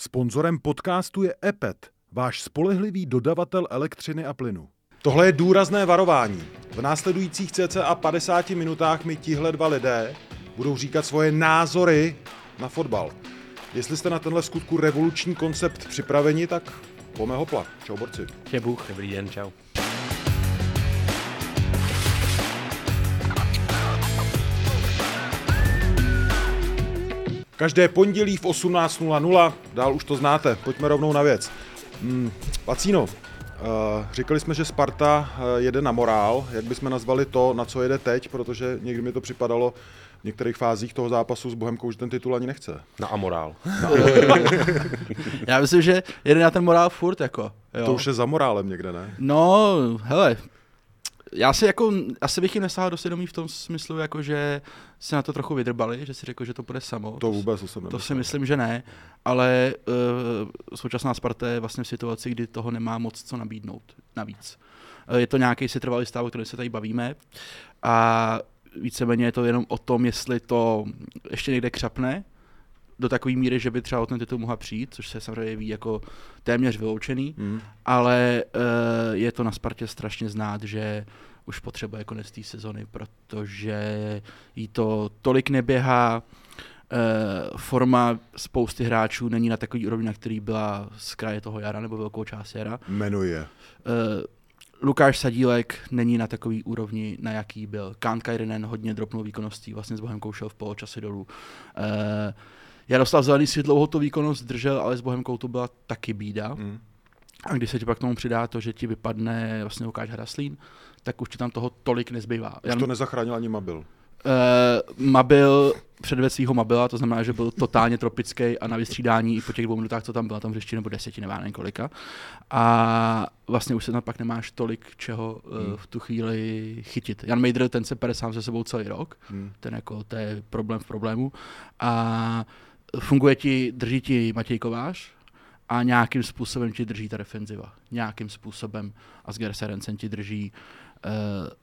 Sponzorem podcastu je EPET, váš spolehlivý dodavatel elektřiny a plynu. Tohle je důrazné varování. V následujících cca 50 minutách mi tihle dva lidé budou říkat svoje názory na fotbal. Jestli jste na tenhle skutku revoluční koncept připraveni, tak po mého hopla. Čau borci. Je Bůh. Dobrý den, čau. Každé pondělí v 18.00, dál už to znáte, pojďme rovnou na věc. Hmm, Pacíno, Uh, říkali jsme, že Sparta uh, jede na morál. Jak bychom nazvali to, na co jede teď, protože někdy mi to připadalo v některých fázích toho zápasu s Bohemkou, že ten titul ani nechce. Na amorál. Na Já myslím, že jede na ten morál furt, jako. Jo. To už je za morálem někde, ne? No, hele, já si jako, asi bych jim nesahal do svědomí v tom smyslu, jako že se na to trochu vydrbali, že si řekl, že to bude samo. To vůbec to, to si myslím, že ne, ale uh, současná Sparta je vlastně v situaci, kdy toho nemá moc co nabídnout navíc. Uh, je to nějaký si trvalý stav, o kterém se tady bavíme a víceméně je to jenom o tom, jestli to ještě někde křapne, do takové míry, že by třeba o ten titul mohla přijít, což se samozřejmě ví jako téměř vyloučený, mm. ale uh, je to na Spartě strašně znát, že už potřebuje konec té sezony, protože jí to tolik neběhá, uh, forma spousty hráčů není na takový úrovni, na který byla z kraje toho jara nebo velkou část jara. Jmenuje. Uh, Lukáš Sadílek není na takový úrovni, na jaký byl. Kán Kajrinen hodně dropnul výkonností, vlastně s Bohemkou šel v poločase dolů. Uh, Jaroslav Zelený si dlouho tu výkonnost držel, ale s Bohemkou to byla taky bída. Mm. A když se ti pak k tomu přidá to, že ti vypadne vlastně Lukáš Hraslín, tak už ti tam toho tolik nezbývá. Už Jan... to nezachránil ani Mabil. Uh, Mabil předved svého Mabila, to znamená, že byl totálně tropický a na vystřídání i po těch dvou minutách, co tam byla, tam v nebo deseti, nevím kolika. A vlastně už se tam pak nemáš tolik čeho uh, v tu chvíli chytit. Jan Mejdr, ten se pere sám se sebou celý rok, hmm. ten jako, to je problém v problému. A funguje ti, drží ti Matěj Kovář a nějakým způsobem ti drží ta defenziva. Nějakým způsobem. Asger Serencen ti drží, uh,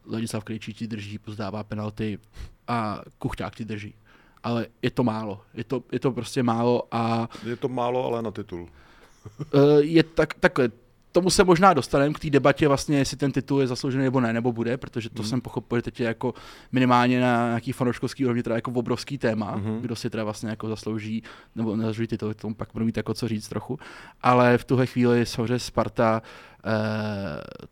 Ladislav Krejčí ti drží, pozdává penalty a Kuchťák ti drží. Ale je to málo. Je to, je to prostě málo a... Je to málo, ale na titul. uh, je tak, takhle, tomu se možná dostaneme k té debatě vlastně, jestli ten titul je zasloužený nebo ne, nebo bude, protože to mm. jsem pochopil, že teď je jako minimálně na nějaký fanouškovský úrovni teda jako obrovský téma, mm-hmm. kdo si teda vlastně jako zaslouží, nebo nezaslouží titul, k tomu pak budu mít jako co říct trochu, ale v tuhle chvíli samozřejmě Sparta eh,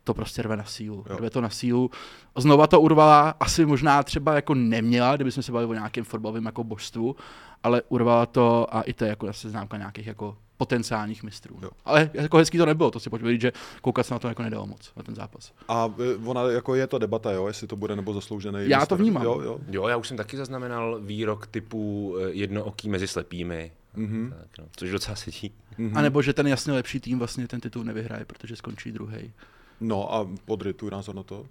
to prostě rve na sílu. Jo. Rve to na sílu. Znova to urvala, asi možná třeba jako neměla, kdybychom se bavili o nějakém fotbalovém jako božstvu, ale urvala to a i to je jako zase známka nějakých jako potenciálních mistrů. Jo. Ale jako hezký to nebylo, to si pojďme že koukat se na to jako nedalo moc, na ten zápas. A e, ona jako je to debata, jo, jestli to bude nebo zasloužený. Já mistr. to vnímám. Jo, jo. jo, já už jsem taky zaznamenal výrok typu e, jednooký mezi slepými, mm-hmm. tak, no, což docela sedí. Mm-hmm. A nebo že ten jasně lepší tým vlastně ten titul nevyhraje, protože skončí druhý. No a podry tu názor na to?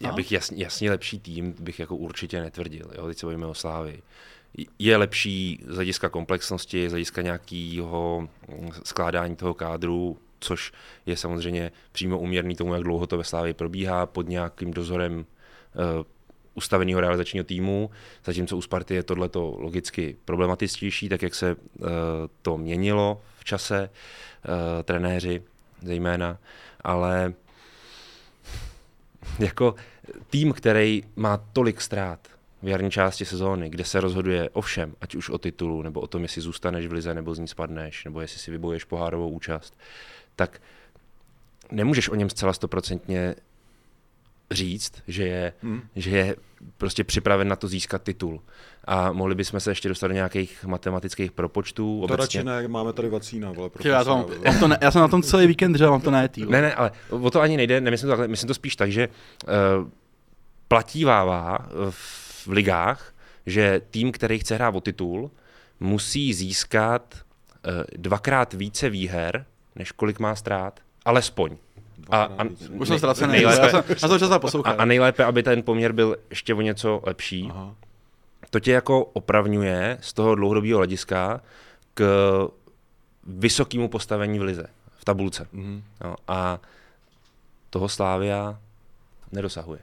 Já bych jasně, jasně lepší tým bych jako určitě netvrdil. Jo? Teď se bavíme o Slávy je lepší z hlediska komplexnosti, z hlediska nějakého skládání toho kádru, což je samozřejmě přímo uměrný tomu, jak dlouho to ve Slávě probíhá, pod nějakým dozorem uh, ustaveného realizačního týmu, zatímco u Sparty je tohleto logicky problematičtější, tak jak se uh, to měnilo v čase, uh, trenéři zejména, ale jako tým, který má tolik ztrát, v jarní části sezóny, kde se rozhoduje o všem, ať už o titulu, nebo o tom, jestli zůstaneš v lize, nebo z ní spadneš, nebo jestli si vyboješ pohárovou účast, tak nemůžeš o něm zcela stoprocentně říct, že je, hmm. že je prostě připraven na to získat titul. A mohli bychom se ještě dostat do nějakých matematických propočtů. To obecně. radši ne, máme tady vacína. Vole, já, mám, mám to ne, já jsem na tom celý víkend držel, mám to ne, Ne, ne, ale o to ani nejde, nemyslím to takhle, myslím to spíš tak, že uh, platívává v v ligách, že tým, který chce hrát o titul, musí získat uh, dvakrát více výher než kolik má ztrát. Alespoň. A, a, Už jsem ztracený, nejlépe- já jsem, já jsem a, a nejlépe, aby ten poměr byl ještě o něco lepší. Aha. To tě jako opravňuje z toho dlouhodobého hlediska k vysokému postavení v lize, v tabulce. Mhm. No, a toho Slávia nedosahuje.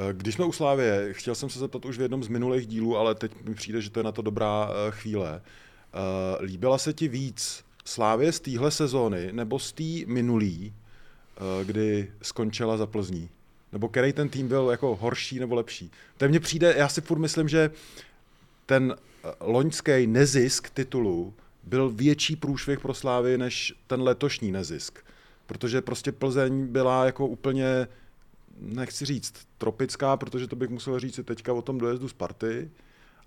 Eh, Když jsme u Slávě, chtěl jsem se zeptat už v jednom z minulých dílů, ale teď mi přijde, že to je na to dobrá eh, chvíle. Eh, Líbila se ti víc Slávě z téhle sezóny nebo z té minulý, kdy skončila za Plzní? Nebo který ten tým byl jako horší nebo lepší? To mně přijde, já si furt myslím, že ten loňský nezisk titulu byl větší průšvih pro Slávy než ten letošní nezisk. Protože prostě Plzeň byla jako úplně, nechci říct tropická, protože to bych musel říct i teďka o tom dojezdu Sparty,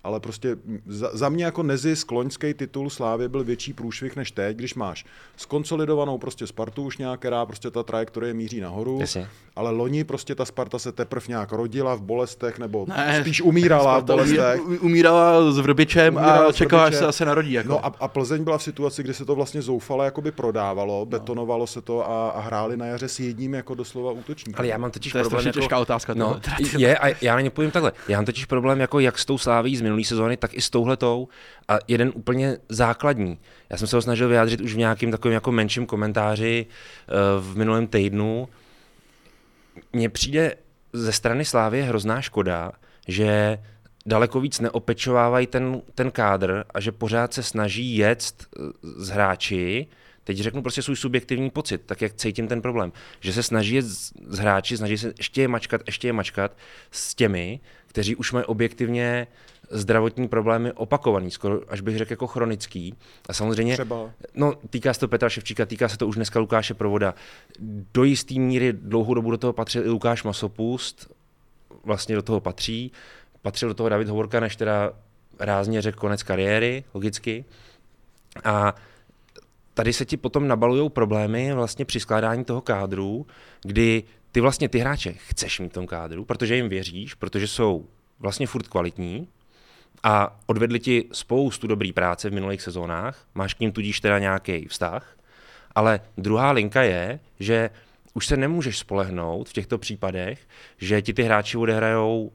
ale prostě za, za mě jako nezisk loňský titul Slávy byl větší průšvih než teď, když máš skonsolidovanou prostě Spartu už nějak, která prostě ta trajektorie míří nahoru, Jasně. ale loni prostě ta Sparta se teprve nějak rodila v bolestech, nebo Ne, spíš umírala v Sparta bolestech. Umírala s Vrbičem Umírala a čekala, až se zase narodí. Jako. No a, a Plzeň byla v situaci, kdy se to vlastně zoufale jakoby prodávalo, betonovalo se to a, a hráli na jaře s jedním jako doslova útočníkem. Ale já mám totiž To je problém strašně jako... těžká otázka, No, je, a já na ně povím takhle. Já mám totiž problém jako jak s tou sláví z minulé sezóny, tak i s touhletou. A jeden úplně základní. Já jsem se ho snažil vyjádřit už v nějakém takovém jako menším komentáři eh, v minulém týdnu. Mně přijde ze strany Slávy hrozná škoda, že daleko víc neopečovávají ten, ten kádr a že pořád se snaží jet z hráči, teď řeknu prostě svůj subjektivní pocit, tak jak cítím ten problém, že se snaží jet z, hráči, snaží se ještě je mačkat, ještě je mačkat s těmi, kteří už mají objektivně zdravotní problémy opakovaný, skoro až bych řekl jako chronický. A samozřejmě Třeba. No, týká se to Petra Ševčíka, týká se to už dneska Lukáše Provoda. Do jisté míry dlouhou dobu do toho patřil i Lukáš Masopust, vlastně do toho patří. Patřil do toho David Hovorka, než teda rázně řekl konec kariéry, logicky. A tady se ti potom nabalují problémy vlastně při skládání toho kádru, kdy ty vlastně ty hráče chceš mít v tom kádru, protože jim věříš, protože jsou vlastně furt kvalitní a odvedli ti spoustu dobrý práce v minulých sezónách, máš k ním tudíž teda nějaký vztah, ale druhá linka je, že už se nemůžeš spolehnout v těchto případech, že ti ty hráči odehrajou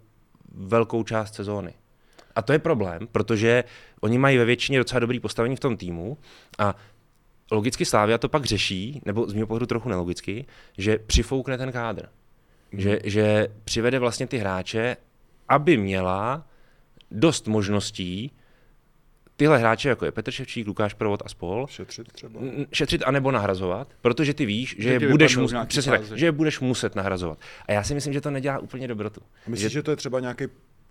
velkou část sezóny. A to je problém, protože oni mají ve většině docela dobrý postavení v tom týmu a logicky Slávia to pak řeší, nebo z mého pohledu trochu nelogicky, že přifoukne ten kádr. Že, že přivede vlastně ty hráče, aby měla dost možností tyhle hráče, jako je Petr Ševčík, Lukáš Provod a spol, Šetřit třeba. šetřit anebo nahrazovat, protože ty víš, že, Že je budeš, mus, přesně tak, že je budeš muset nahrazovat. A já si myslím, že to nedělá úplně dobrotu. Myslíš, že to je třeba nějaký,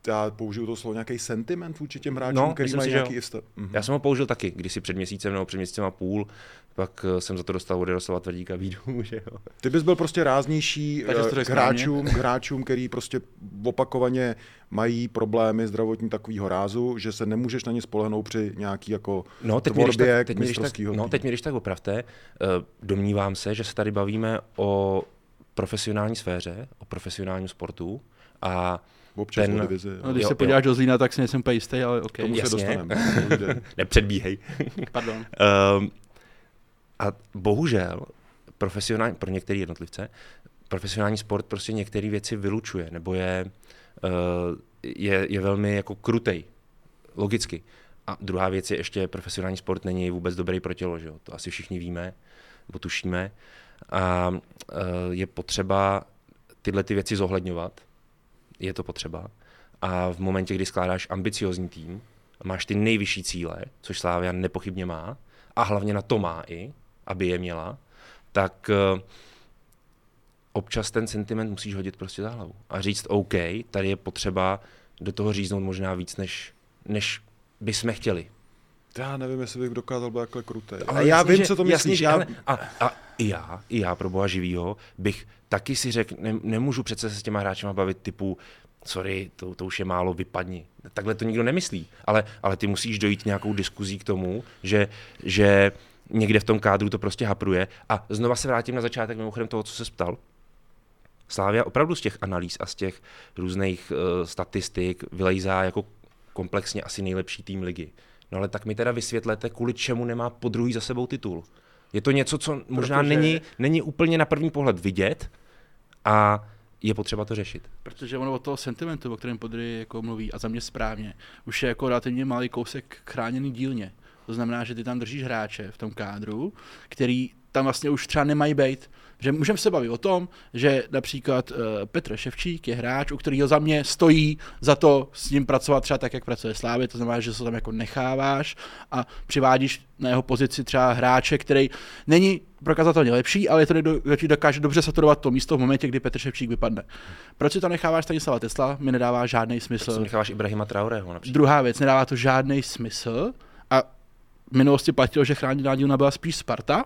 já použiju to slovo, nějaký sentiment vůči těm hráčům, No, který mají si, nějaký jistý... Mhm. Já jsem ho použil taky, když si před měsícem nebo před měsícem a půl, pak eh, jsem za to dostal od Jaroslava Tvrdíka výdu, že jo. Ty bys byl prostě ráznější eh, k hráčům, k hráčům, který prostě opakovaně mají problémy zdravotní takového rázu, že se nemůžeš na ně spolehnout při nějaký jako No, teď mě, když tvorbě tak, teď, mě, když tak, no, teď mě když tak opravte, eh, domnívám se, že se tady bavíme o profesionální sféře, o profesionálním sportu a Občas ten- divizi. No, když Jo, se jo. podíváš do Zlína, tak si nejsem úplně jistý, ale OK. Tomu se jasně. dostaneme. Povídej. nepředbíhej. Pardon. Um, a bohužel profesionální, pro některé jednotlivce, profesionální sport prostě některé věci vylučuje, nebo je, uh, je, je velmi jako krutej, logicky. A druhá věc je ještě, profesionální sport není vůbec dobrý pro tělo, že jo? to asi všichni víme, nebo tušíme. A uh, je potřeba tyhle ty věci zohledňovat, je to potřeba. A v momentě, kdy skládáš ambiciozní tým, máš ty nejvyšší cíle, což Slávia nepochybně má, a hlavně na to má i, aby je měla, tak eh, občas ten sentiment musíš hodit prostě za hlavu a říct OK, tady je potřeba do toho říznout možná víc, než, než bychom chtěli. Já nevím, jestli bych dokázal být takhle krutý. Ale, Ale já vím, že- co to myslíš. že, Já, ale, a, a i já, i já pro boha živýho, bych taky si řekl, ne, nemůžu přece se s těma hráčema bavit typu, sorry, to, to už je málo, vypadni. Takhle to nikdo nemyslí, ale, ale ty musíš dojít nějakou diskuzí k tomu, že, že někde v tom kádru to prostě hapruje. A znova se vrátím na začátek mimochodem toho, co se ptal. Slávia opravdu z těch analýz a z těch různých uh, statistik vylejzá jako komplexně asi nejlepší tým ligy. No ale tak mi teda vysvětlete, kvůli čemu nemá po druhý za sebou titul. Je to něco, co možná Protože- není, není úplně na první pohled vidět a je potřeba to řešit. Protože ono od toho sentimentu, o kterém Podry jako mluví, a za mě správně, už je jako relativně malý kousek chráněný dílně. To znamená, že ty tam držíš hráče v tom kádru, který tam vlastně už třeba nemají být. Že můžeme se bavit o tom, že například uh, Petr Ševčík je hráč, u kterého za mě stojí za to s ním pracovat třeba tak, jak pracuje Slávě, to znamená, že se tam jako necháváš a přivádíš na jeho pozici třeba hráče, který není prokazatelně lepší, ale je to někdo, kdo ti dokáže dobře saturovat to místo v momentě, kdy Petr Ševčík vypadne. Proč si to necháváš Stanislava Tesla? Mi nedává žádný smysl. necháváš Ibrahima Traoreho například. Druhá věc, nedává to žádný smysl a v minulosti platilo, že chráněná dílna byla spíš Sparta,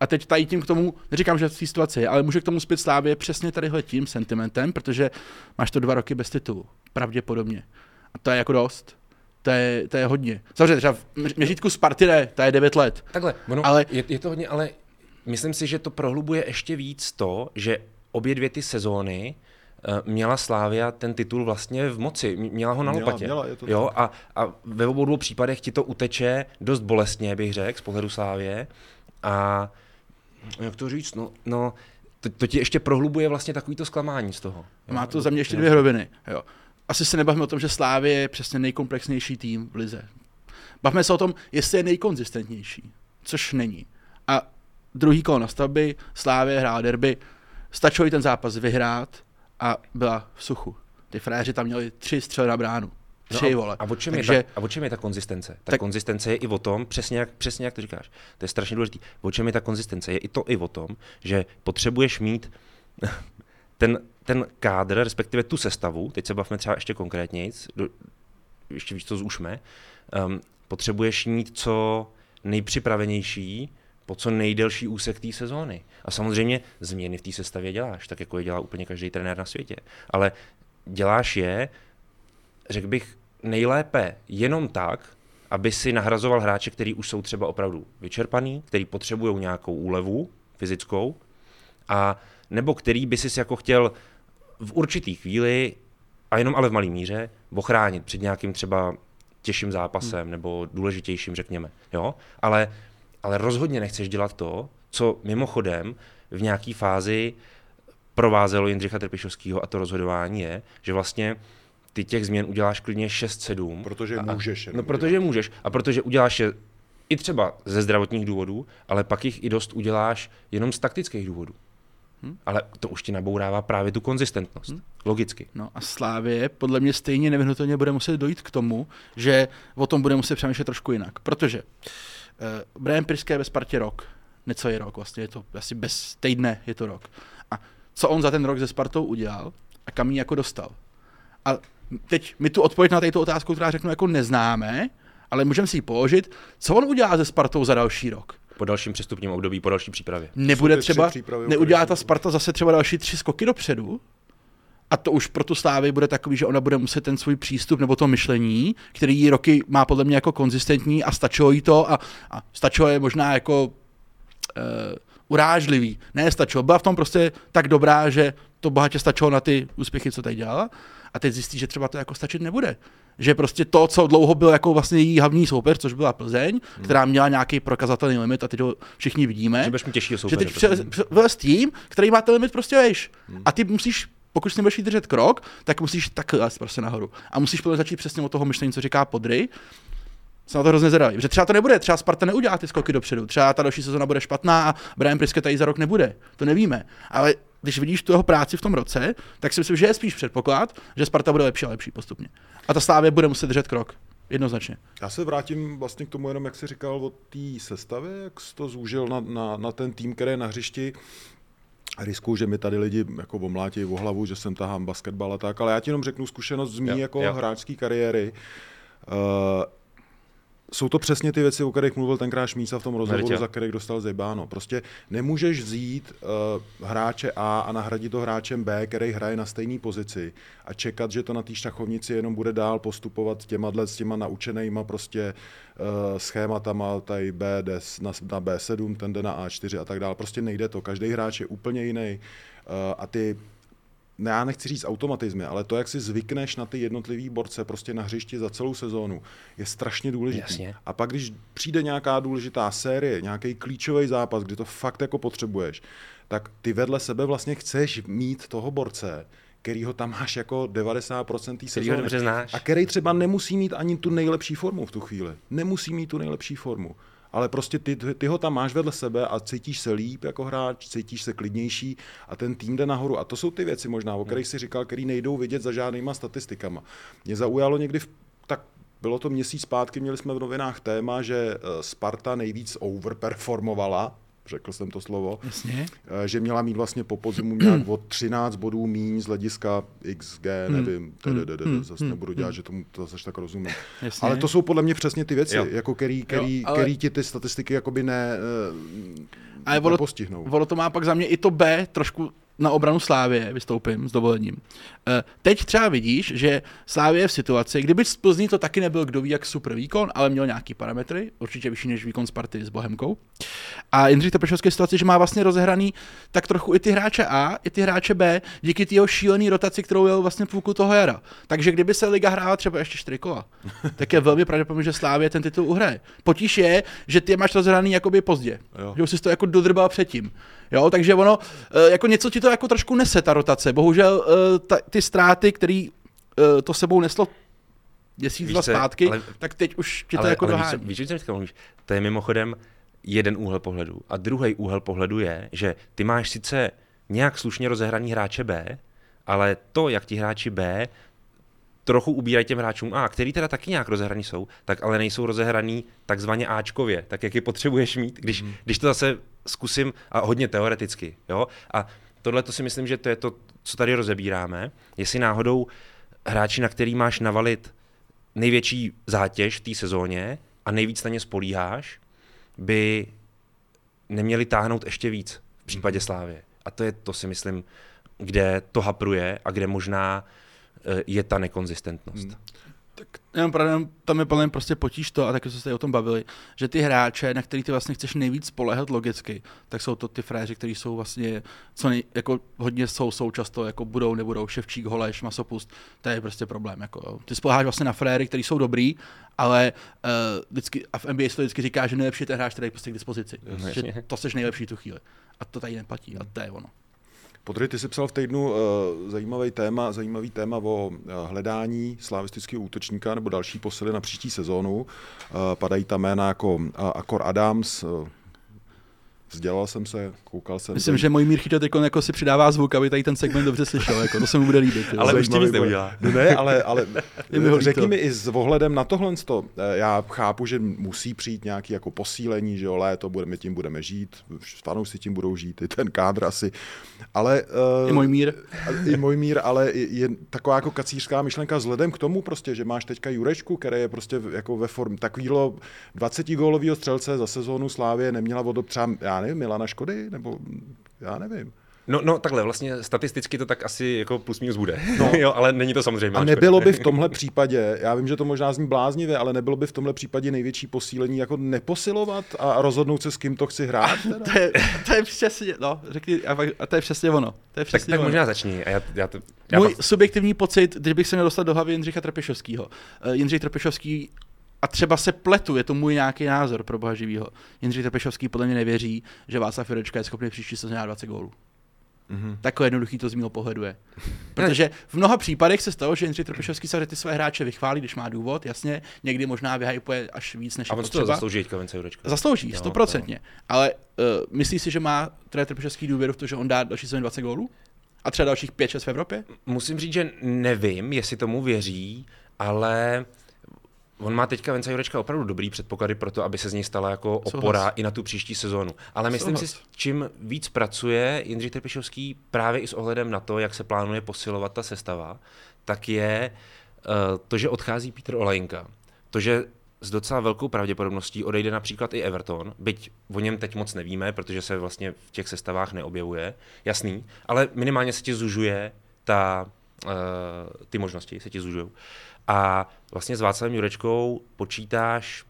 a teď tady tím k tomu, neříkám, že v té situaci je, ale může k tomu zpět Slávě přesně tadyhle tím sentimentem, protože máš to dva roky bez titulu, pravděpodobně. A to je jako dost. To je, to je hodně. Samozřejmě třeba v měř- měřítku Sparty ne, to je 9 let. Takhle, ono, Ale- je, je to hodně, ale myslím si, že to prohlubuje ještě víc to, že obě dvě ty sezóny eh, měla Slávia ten titul vlastně v moci, měla ho na Měla, lopatě. měla, je to jo, a, a ve obou dvou případech ti to uteče dost bolestně, bych řekl, z pohledu Slávie. A jak to říct, no, no to, to ti ještě prohlubuje vlastně takovýto zklamání z toho. jo. Má to za mě ještě dvě roviny. Jo. Asi se nebavíme o tom, že Slávě je přesně nejkomplexnější tým v lize. Bavme se o tom, jestli je nejkonzistentnější, což není. A druhý kolo na stavby, Slávě hrál derby, stačilo jí ten zápas vyhrát a byla v suchu. Ty frajeři tam měli tři střely na bránu. Tři, No vole. a, a, o čem Takže je ta, a o čem je ta konzistence? Ta Tak- konzistence je i o tom, přesně jak, přesně jak to říkáš, to je strašně důležité. O čem je ta konzistence? Je i to i o tom, že potřebuješ mít ten, ten kádr, respektive tu sestavu, teď se bavíme třeba ještě konkrétněji, ještě víc to zúžme, um, potřebuješ mít co nejpřipravenější po co nejdelší úsek té sezóny. A samozřejmě změny v té sestavě děláš, tak jako je dělá úplně každý trenér na světě. Ale děláš je, řekl bych, nejlépe jenom tak, aby si nahrazoval hráče, který už jsou třeba opravdu vyčerpaný, který potřebují nějakou úlevu fyzickou, a nebo který by si jako chtěl v určitý chvíli, a jenom ale v malý míře, ochránit před nějakým třeba těžším zápasem hmm. nebo důležitějším, řekněme. Jo? Ale, ale rozhodně nechceš dělat to, co mimochodem v nějaké fázi provázelo Jindřicha Trpišovského a to rozhodování je, že vlastně ty těch změn uděláš klidně 6-7. Protože A- můžeš jenom No, protože můžeš. A protože uděláš je i třeba ze zdravotních důvodů, ale pak jich i dost uděláš jenom z taktických důvodů. Hm? Ale to už ti nabourává právě tu konzistentnost. Hm? Logicky. No a Slávě podle mě stejně nevyhnutelně bude muset dojít k tomu, že o tom bude muset přemýšlet trošku jinak. Protože uh, Brian Priske je ve Spartě rok, necelý rok, vlastně je to asi bez týdne je to rok. A co on za ten rok se Spartou udělal a kam ji jako dostal. A teď my tu odpověď na této otázku, která řeknu, jako neznáme, ale můžeme si ji položit, co on udělá se Spartou za další rok. Po dalším přestupním období, po další přípravě. Nebude třeba, neudělá ta Sparta zase třeba další tři skoky dopředu? A to už pro tu Slávy bude takový, že ona bude muset ten svůj přístup nebo to myšlení, který jí roky má podle mě jako konzistentní a stačilo jí to a, a stačilo je možná jako uh, urážlivý. Ne, stačilo. Byla v tom prostě tak dobrá, že to bohatě stačilo na ty úspěchy, co tady dělala. A teď zjistí, že třeba to jako stačit nebude. Že prostě to, co dlouho byl jako vlastně její hlavní soupeř, což byla Plzeň, hmm. která měla nějaký prokazatelný limit a teď ho všichni vidíme. Že budeš mít těžšího Že soupeře. teď prostě. přes- tým, který má ten limit prostě vejš. A ty musíš, pokud si nebudeš jí držet krok, tak musíš takhle prostě nahoru. A musíš podle začít přesně od toho myšlení, co říká Podry. Jsem na to hrozně zvědavý. Že třeba to nebude, třeba Sparta neudělá ty skoky dopředu, třeba ta další sezona bude špatná a Brian Priske tady za rok nebude. To nevíme. Ale když vidíš tu jeho práci v tom roce, tak si myslím, že je spíš předpoklad, že Sparta bude lepší a lepší postupně. A ta Slávě bude muset držet krok. Jednoznačně. Já se vrátím vlastně k tomu jenom, jak jsi říkal o té sestavě, jak jsi to zúžil na, na, na ten tým, který je na hřišti. Riskuju, že mi tady lidi jako omlátí o hlavu, že jsem tahám basketbal a tak, ale já ti jenom řeknu zkušenost z mý Jo, jako jo. hráčské kariéry. Uh, jsou to přesně ty věci, o kterých mluvil tenkrát Šmíca v tom rozhovoru, Merťa. za kterých dostal Zejbáno. Prostě nemůžeš vzít uh, hráče A a nahradit to hráčem B, který hraje na stejné pozici a čekat, že to na té šachovnici jenom bude dál postupovat těma, s těma naučenýma prostě uh, schématama, tady B jde na, na B7, ten jde na A4 a tak dále. Prostě nejde to. Každý hráč je úplně jiný uh, a ty ne, já nechci říct automatizmy, ale to, jak si zvykneš na ty jednotlivý borce prostě na hřišti za celou sezónu, je strašně důležitý. Jasně. A pak, když přijde nějaká důležitá série, nějaký klíčový zápas, kdy to fakt jako potřebuješ, tak ty vedle sebe vlastně chceš mít toho borce, který ho tam máš jako 90% té Který ho dobře sezóny. znáš. A který třeba nemusí mít ani tu nejlepší formu v tu chvíli. Nemusí mít tu nejlepší formu. Ale prostě ty, ty, ho tam máš vedle sebe a cítíš se líp jako hráč, cítíš se klidnější a ten tým jde nahoru. A to jsou ty věci možná, o kterých si říkal, který nejdou vidět za žádnýma statistikama. Mě zaujalo někdy, v, tak bylo to měsíc zpátky, měli jsme v novinách téma, že eh, Sparta nejvíc overperformovala, řekl jsem to slovo, Jasně. Eh, že měla mít vlastně po podzimu nějak o 13 bodů míň z hlediska XG, nevím, Hmm. zase nebudu dělat, že tomu to zase tak rozumím. Jasně. Ale to jsou podle mě přesně ty věci, Jo. jako který, který, ale- který ti ty statistiky jakoby ne, eh, Ale ono to má pak za mě i to B trošku na obranu Slávě, vystoupím s dovolením. Eh, Teď třeba vidíš, že Slávě je v situaci, kdyby z Plzní to taky nebyl kdo ví jak super výkon, ale měl nějaký parametry, určitě vyšší než výkon Sparty s Bohemkou. A Jindřich Tepešovský je v situaci, že má vlastně rozehraný tak trochu i ty hráče A, i ty hráče B, díky té jeho šílený rotaci, kterou měl vlastně půlku toho jara. Takže kdyby se liga hrála třeba ještě čtyři kola, tak je velmi pravděpodobné, že Slávě ten titul uhraje. Potíž je, že ty máš rozehraný jakoby pozdě. Jo. Že už jsi to jako dodrbal předtím. Jo, takže ono, eh, jako něco ti to jako trošku nese, ta rotace. Bohužel eh, ta, ty ztráty, který eh, to sebou neslo měsíc, Víš dva co, zpátky, ale- tak teď už ti to ale, jako ale víš, dohání. co- víš, o čem teďka mluvíš? To je mimochodem jeden úhel pohledu. A druhý úhel pohledu je, že ty máš sice nějak slušně rozehraný hráče B, ale to, jak ti hráči B trochu ubírají těm hráčům A, který teda taky nějak rozehraný jsou, tak ale nejsou rozehraný takzvaně Ačkově, tak jak je potřebuješ mít, když, hmm. když to zase zkusím a hodně teoreticky. Jo? A tohle to si myslím, že to je to, co tady rozebíráme. Jestli náhodou hráči, na který máš navalit největší zátěž v té sezóně a nejvíc na ně spolíháš, by neměli táhnout ještě víc v případě Slávě. A to je to si myslím, kde to hapruje a kde možná eh, je ta nekonzistentnost. Jenom pravda, tam je plně prostě potíž to, a taky jsme se o tom bavili, že ty hráče, na který ty vlastně chceš nejvíc spolehat logicky, tak jsou to ty fréři, kteří jsou vlastně, co nej, jako hodně jsou, jsou často, jako budou, nebudou, Ševčík, Holeš, Masopust, to je prostě problém. Jako, ty spoleháš vlastně na fréry, kteří jsou dobrý, ale uh, vždycky, a v NBA se to vždycky říká, že nejlepší je ten hráč, který je prostě k dispozici. Jasně. že to seš nejlepší tu chvíli. A to tady neplatí, a to je ono. Podry, ty jsi psal v týdnu uh, zajímavý téma, zajímavý téma o uh, hledání slavistického útočníka nebo další posily na příští sezónu. Uh, padají tam jména jako uh, Akor Adams, uh, Vzdělal jsem se, koukal jsem. Myslím, že můj Mír Chytil teď jako si přidává zvuk, aby tady ten segment dobře slyšel, jako, to se mu bude líbit. Jo. Ale už Zajímavý nic neudělá. Ne, ale, ale mi řekni mi i s ohledem na tohle, já chápu, že musí přijít nějaký jako posílení, že jo, léto, budeme tím budeme žít, fanoušci tím budou žít, i ten kádr asi, ale... I můj Mír. I můj mír, ale je, je taková jako kacířská myšlenka vzhledem k tomu prostě, že máš teďka Jurečku, který je prostě jako ve formě takovýhle 20 gólového střelce za sezónu Slávě neměla od třeba, já nevím, Milana Škody, nebo já nevím. No, no takhle, vlastně statisticky to tak asi jako plus minus bude, no. jo, ale není to samozřejmě. A nebylo by v tomhle případě, já vím, že to možná zní bláznivě, ale nebylo by v tomhle případě největší posílení jako neposilovat a rozhodnout se, s kým to chci hrát? Teda? To je, to je přesně, no, řekni, a, to je přesně ono. To je Tak, přesně tak ono. možná začni. A já, já to, já Můj pak, subjektivní pocit, když bych se měl dostat do hlavy Jindřicha Trpišovského. Uh, Jindřich Trpišovský, a třeba se pletu, je to můj nějaký názor pro boha živýho. Jindřich Trpišovský podle mě nevěří, že Václav Jurečka je schopný příští sezóně dát 20 gólů. Mm-hmm. Takové jednoduchý to z mého pohledu je. Protože v mnoha případech se stalo, že Jindřich Trpišovský se ty své hráče vychválí, když má důvod, jasně, někdy možná vyhypuje až víc než a on to zaslouží teďka Vence Jurečka. Zaslouží, stoprocentně. Ale uh, myslíš si, že má trenér Trpišovský důvěru v to, že on dá další sezóně 20 gólů? A třeba dalších 5-6 v Evropě? Musím říct, že nevím, jestli tomu věří, ale on má teďka Vence Jurečka opravdu dobrý předpoklady pro to, aby se z něj stala jako opora Souhlas. i na tu příští sezónu. Ale myslím Souhlas. si, čím víc pracuje Jindřich Trpišovský právě i s ohledem na to, jak se plánuje posilovat ta sestava, tak je uh, to, že odchází Petr Olajinka. To, že s docela velkou pravděpodobností odejde například i Everton, byť o něm teď moc nevíme, protože se vlastně v těch sestavách neobjevuje, jasný, ale minimálně se ti zužuje ta, ty možnosti, se ti zužují. A vlastně s Václavem Jurečkou počítáš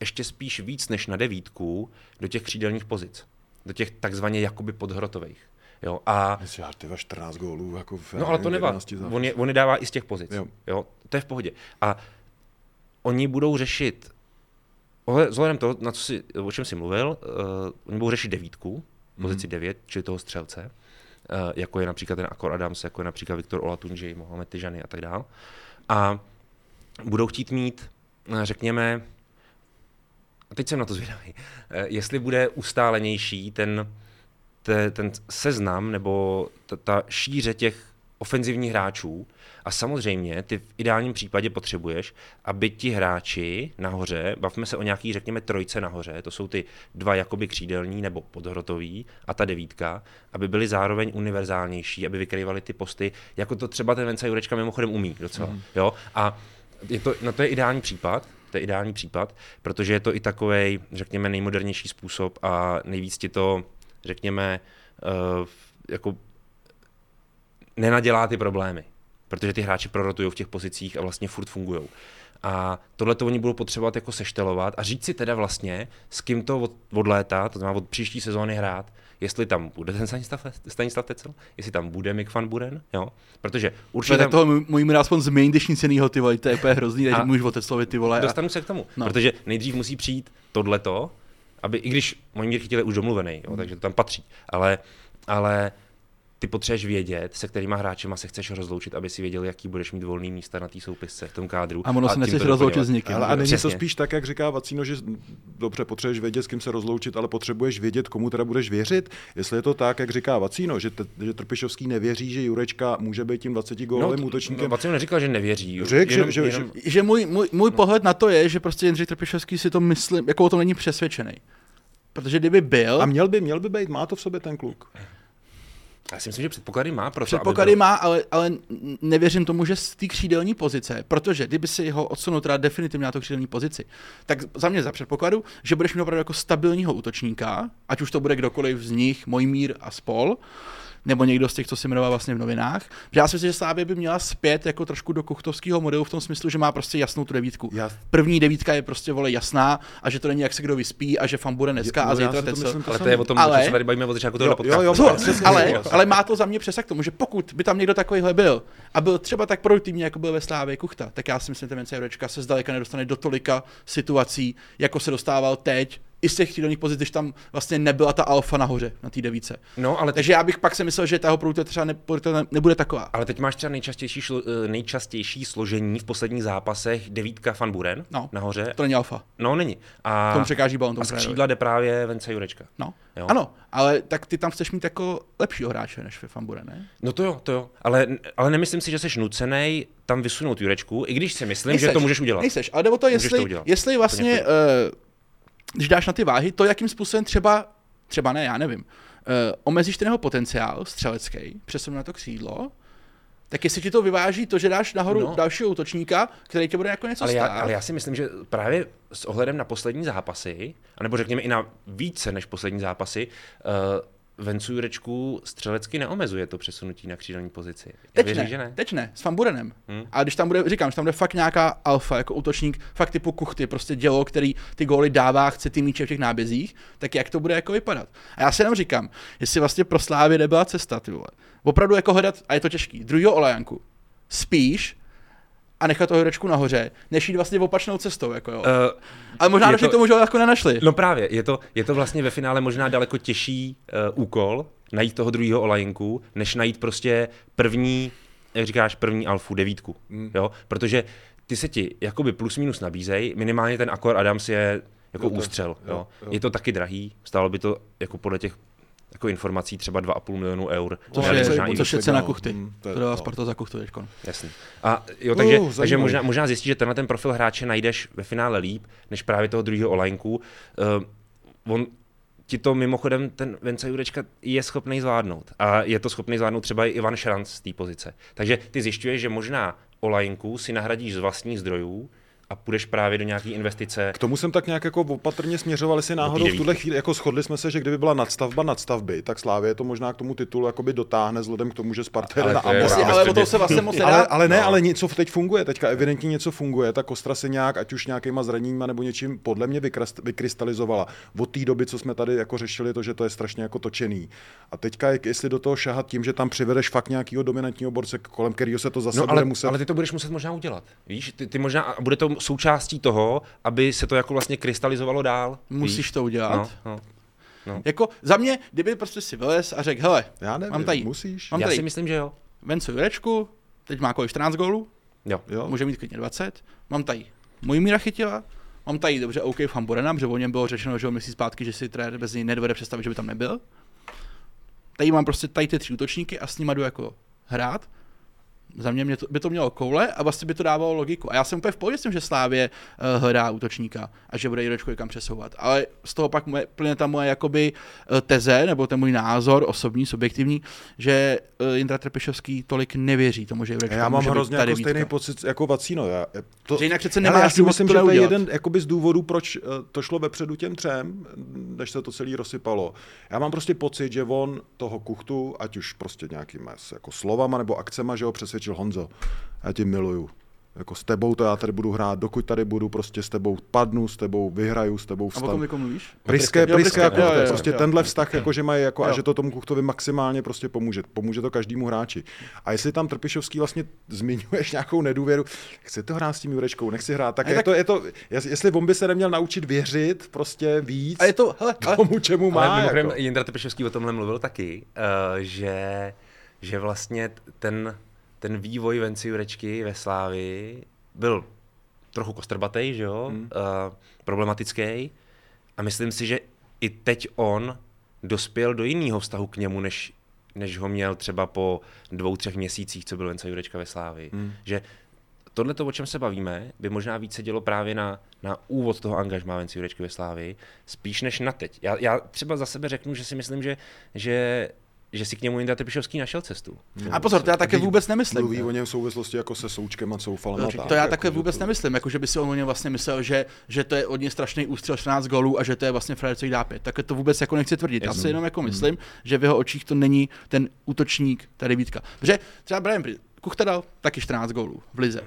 ještě spíš víc než na devítku do těch křídelních pozic, do těch takzvaně jakoby podhrotových. Jo, a Myslím, že ty 14 gólů jako v No ale to. 11 zápasech. On je, on je dává i z těch pozic. Jo. Jo. To je v pohodě. A oni budou řešit, vzhledem toho, na co si, o čem jsi mluvil, uh, oni budou řešit devítku, pozici 9, čili toho střelce, jako je například ten Akor Adams, jako je například Viktor Olatunji, Mohamed Tijani a tak dál. A budou chtít mít, eh, řekněme, a teď jsem na to zvědavý, eh, jestli bude ustálenější ten, te, ten seznam nebo ta, ta šíře těch ofenzivních hráčů a samozřejmě ty v ideálním případě potřebuješ, aby ti hráči nahoře, bavme se o nějaký, řekněme, trojce nahoře, to jsou ty dva jakoby křídelní nebo podhrotový a ta devítka, aby byly zároveň univerzálnější, aby vykrývali ty posty, jako to třeba ten Venca Jurečka mimochodem umí docela. Mm. Jo? A je to, no to je ideální případ, to je ideální případ, protože je to i takový, řekněme, nejmodernější způsob a nejvíc ti to, řekněme, uh, jako nenadělá ty problémy, protože ty hráči prorotují v těch pozicích a vlastně furt fungují. A tohle to oni budou potřebovat jako seštelovat a říct si teda vlastně, s kým to od, od léta, to znamená od příští sezóny hrát, jestli tam bude ten Stanislav, Stanislav Tecel, jestli tam bude Mick van Buren, jo, protože určitě Tak tam, toho můj aspoň změň, když nic jinýho, ty vole, to je úplně hrozný, A- že můžeš oteclovit ty vole. A... Dostanu se k tomu, No. no. protože nejdřív musí přijít tohleto, aby, i když Mojmír Chytil je už domluvený, jo, takže to tam patří, ale, ale ty potřebuješ vědět, se kterýma hráčema se chceš rozloučit, aby si věděl, jaký budeš mít volný místa na té soupisce v tom kádru. A ono se nechceš rozloučit s nikým. Ale a není Přesně. to spíš tak, jak říká Vacíno, že dobře, potřebuješ vědět, s kým se rozloučit, ale potřebuješ vědět, komu teda budeš věřit. Jestli je to tak, jak říká Vacíno, že, te, že Trpišovský nevěří, že Jurečka může být tím 20 gólovým No, útočníkem. no, Vacino neříkal, že nevěří. Řekl, že- jenom, že- jenom, že můj, můj, můj pohled na to je, že prostě Jindřich Trpišovský si to myslí, jako o tom není přesvědčený. Protože kdyby byl, A měl by, měl by být, má to v sobě ten kluk. Já si myslím, že předpoklady má pro to, předpoklady aby byl- má, ale, ale nevěřím tomu, že z té křídelní pozice, protože kdyby si ho odsunul teda definitivně na to křídelní pozici, tak za mě za předpokladu, že budeš mít opravdu jako stabilního útočníka, ať už to bude kdokoliv z nich, Mojmír a spol, nebo někdo z těch, co si jmenoval vlastně v novinách. Že já si myslím, že Slávě by měla zpět jako trošku do kuchtovského modelu v tom smyslu, že má prostě jasnou tu devítku. Já- První devítka je prostě vole jasná a že to není jak se kdo vyspí a že fan bude dneska Jo, a zítra myslím, Ale to je o tom, Ale- se tady bavíme od začátku tohle Jo, podcastu. jo, jo, přesně, ale, jo. ale má to za mě přesah k tomu, že pokud by tam někdo takovýhle byl a byl třeba tak produktivní, jako byl ve Slávě Kuchta, tak já si myslím, že ten se zdaleka nedostane do tolika situací, jako se dostával teď, i z těch křídelních pozic, když tam vlastně nebyla ta alfa nahoře na té devíce. No, ale teď, Takže já bych pak si myslel, že ta jeho produkce třeba ne, nebude taková. ale teď máš třeba nejčastější, šlo, eh, nejčastější složení v posledních zápasech devítka Van Buren No. nahoře. To není alfa. No, není. A, Tomu překáží balon, tomu a z křídla jde právě Vence Jurečka. No. Jo. Ano, ale tak ty tam chceš mít jako lepšího hráče než ve Fambure, ne? No to jo, to jo. Ale, ale nemyslím si, že jsi nucený tam vysunout Jurečku, i když si myslím, Nejseš, že to můžeš udělat. Nejseš, ale jde o to, jestli, to udělat. jestli vlastně, uh, když dáš na ty váhy, to, jakým způsobem třeba, třeba ne, já nevím, uh, omezíš ten jeho potenciál střelecký, přesunu na to křídlo, tak jestli ti to vyváží to, že dáš nahoru no. No. dalšího útočníka, který tě bude jako něco Ale stát. já, ale já si myslím, že právě s ohledem na poslední zápasy, anebo řekněme i na více než poslední zápasy, uh, Vencu Jurečku střelecky neomezuje to přesunutí na křídelní pozici. Já Teď věřím, ne, že ne. teď ne, s Famburenem. Hmm. A když tam bude, říkám, že tam bude fakt nějaká alfa, jako útočník, fakt typu kuchty, prostě dělo, který ty góly dává, chce ty míče v těch nábězích, tak jak to bude jako vypadat. A já si jenom říkám, jestli vlastně pro Slávě nebyla cesta, ty vole. Opravdu jako hledat, a je to těžký, druhýho Olajanku. Spíš a nechat toho Jurečku nahoře, než jít vlastně opačnou cestou, jako jo. Uh, Uh, Ale možná došli to- k tomu, že ho jako nenašli. no právě, je to, je to vlastně ve finále možná daleko těžší uh, úkol, najít toho druhého Olajinku, než najít prostě první, jak říkáš, první alfu, devítku. Hmm. Jo? Protože ty se ti jakoby plus minus nabízej, minimálně ten Akor Adams je jako Jo, to- ústřel. jo, Jo, jo. Je to taky drahý, stálo by to jako podle těch jako informací třeba 2,5 milionu eur. Což je, možná i což víc. je cena no. kuchty. To je- no. Sparta za kuchtu teďkon. Jasný. A jo, takže, Uh, takže možná, možná zjistíš, že tenhle ten profil hráče najdeš ve finále líp, než právě toho druhého Olajnku. Uh, on ti to mimochodem, ten Vence Jurečka je schopný zvládnout. A je to schopný zvládnout třeba i Ivan Šranc z té pozice. Takže ty zjišťuješ, že možná Olajnku si nahradíš z vlastních zdrojů a půjdeš právě do nějaké investice. K tomu jsem tak nějak jako opatrně směřoval, jestli náhodou v tuhle chvíli, jako shodli jsme se, že kdyby byla nadstavba nadstavby, tak Slávě to možná k tomu titulu jakoby dotáhne vzhledem k tomu, že Sparta jde na Amor. Ale to se vlastně moc ale, ale ne, no. ale něco teď funguje, teďka evidentně něco funguje, ta Kostra se nějak, ať už nějakýma zraněníma nebo něčím, podle mě vykrystalizovala. Od té doby, co jsme tady jako řešili to, že to je strašně jako točený. A teďka, jestli do toho šahat tím, že tam přivedeš fakt nějakého dominantního borce, kolem kterého se to zase no, ale, bude muset. Ale ty to budeš muset možná udělat. Víš, ty, ty možná, bude to součástí toho, aby se to jako vlastně krystalizovalo dál. Musíš víš? to udělat. No, no. No. Jako za mě, kdyby prostě si vylez a řekl, hele, Já nevím, mám tady, musíš. mám Já tady si myslím, že jo. Vencu Jurečku, teď má kolik 14 gólů, Jo. Jo. může mít klidně 20, mám tady můj míra chytila, mám tady dobře OK Famborena, protože o něm bylo řečeno, že on myslí zpátky, že si trenér bez něj nedovede představit, že by tam nebyl. Tady mám prostě tady ty tři útočníky a s nimi jdu jako hrát za mě, mě to, by to mělo koule a vlastně by to dávalo logiku. A já jsem úplně v pohodě s tím, že Slávě uh, hledá útočníka a že bude Jurečku někam přesouvat. Ale z toho pak moje, plyne ta moje jakoby uh, teze, nebo ten můj názor, osobní, subjektivní, že uh, Jindra Trpišovský tolik nevěří tomu, že Jurečka Já mám hrozně tady jako stejný vítka. pocit jako Vacíno. Já, to, Že jinak přece nemá já si myslím, to že to je jeden jakoby z důvodů, proč eh, to šlo vepředu těm třem, než se to celý rozsypalo. Já mám prostě pocit, že on toho kuchtu, ať už prostě nějakýma jako slovama nebo akcema, že ho přesvědčil Honzo. Já tě miluju. Jako s tebou to já tady budu hrát, dokud tady budu, prostě s tebou padnu, s tebou vyhraju, s tebou A o vstanu. kom jako mluvíš? Priské, priské, jako, jo, jo, jo, prostě jo. tenhle vztah, jako, že mají, jako, a že to tomu Kuchtovi maximálně prostě pomůže. Pomůže to každému hráči. A jestli tam Trpišovský vlastně zmiňuješ nějakou nedůvěru, chci to hrát s tím Jurečkou, nechci hrát, tak, je, tak- to, je to, jes- jestli on by se neměl naučit věřit prostě víc A je to, hele, ale, tomu, čemu má. Ale mimochodem jako. Jindra Tepešovský o tomhle mluvil taky, uh, že, že vlastně ten, ten vývoj Venci Jurečky ve Slávii byl trochu kostrbatej, že jo, hmm. uh, problematický a myslím si, že i teď on dospěl do jiného vztahu k němu, než, než ho měl třeba po dvou, třech měsících, co byl Venca Jurečka ve Slávii. Hmm. Že tohle, o čem se bavíme, by možná více dělo právě na, na úvod toho angažmá Venci Jurečky ve Slávii, spíš než na teď. Já, já třeba za sebe řeknu, že si myslím, že, že, že si k němu Jindra Tepišovský našel cestu. a pozor, to já také vůbec nemyslím. Mluví o něm v souvislosti jako se součkem a soufalem. a tak, To já jako, také že vůbec to- nemyslím, jako že by si on o něm vlastně myslel, že, že to je od něj strašný ústřel 14 gólů a že to je vlastně frajer, co jí dá pět. Tak to vůbec jako nechci tvrdit. Já si jenom jako myslím, že v jeho očích to není ten útočník tady Vítka. Protože třeba Brian Kuchta dal taky 14 gólů v lize.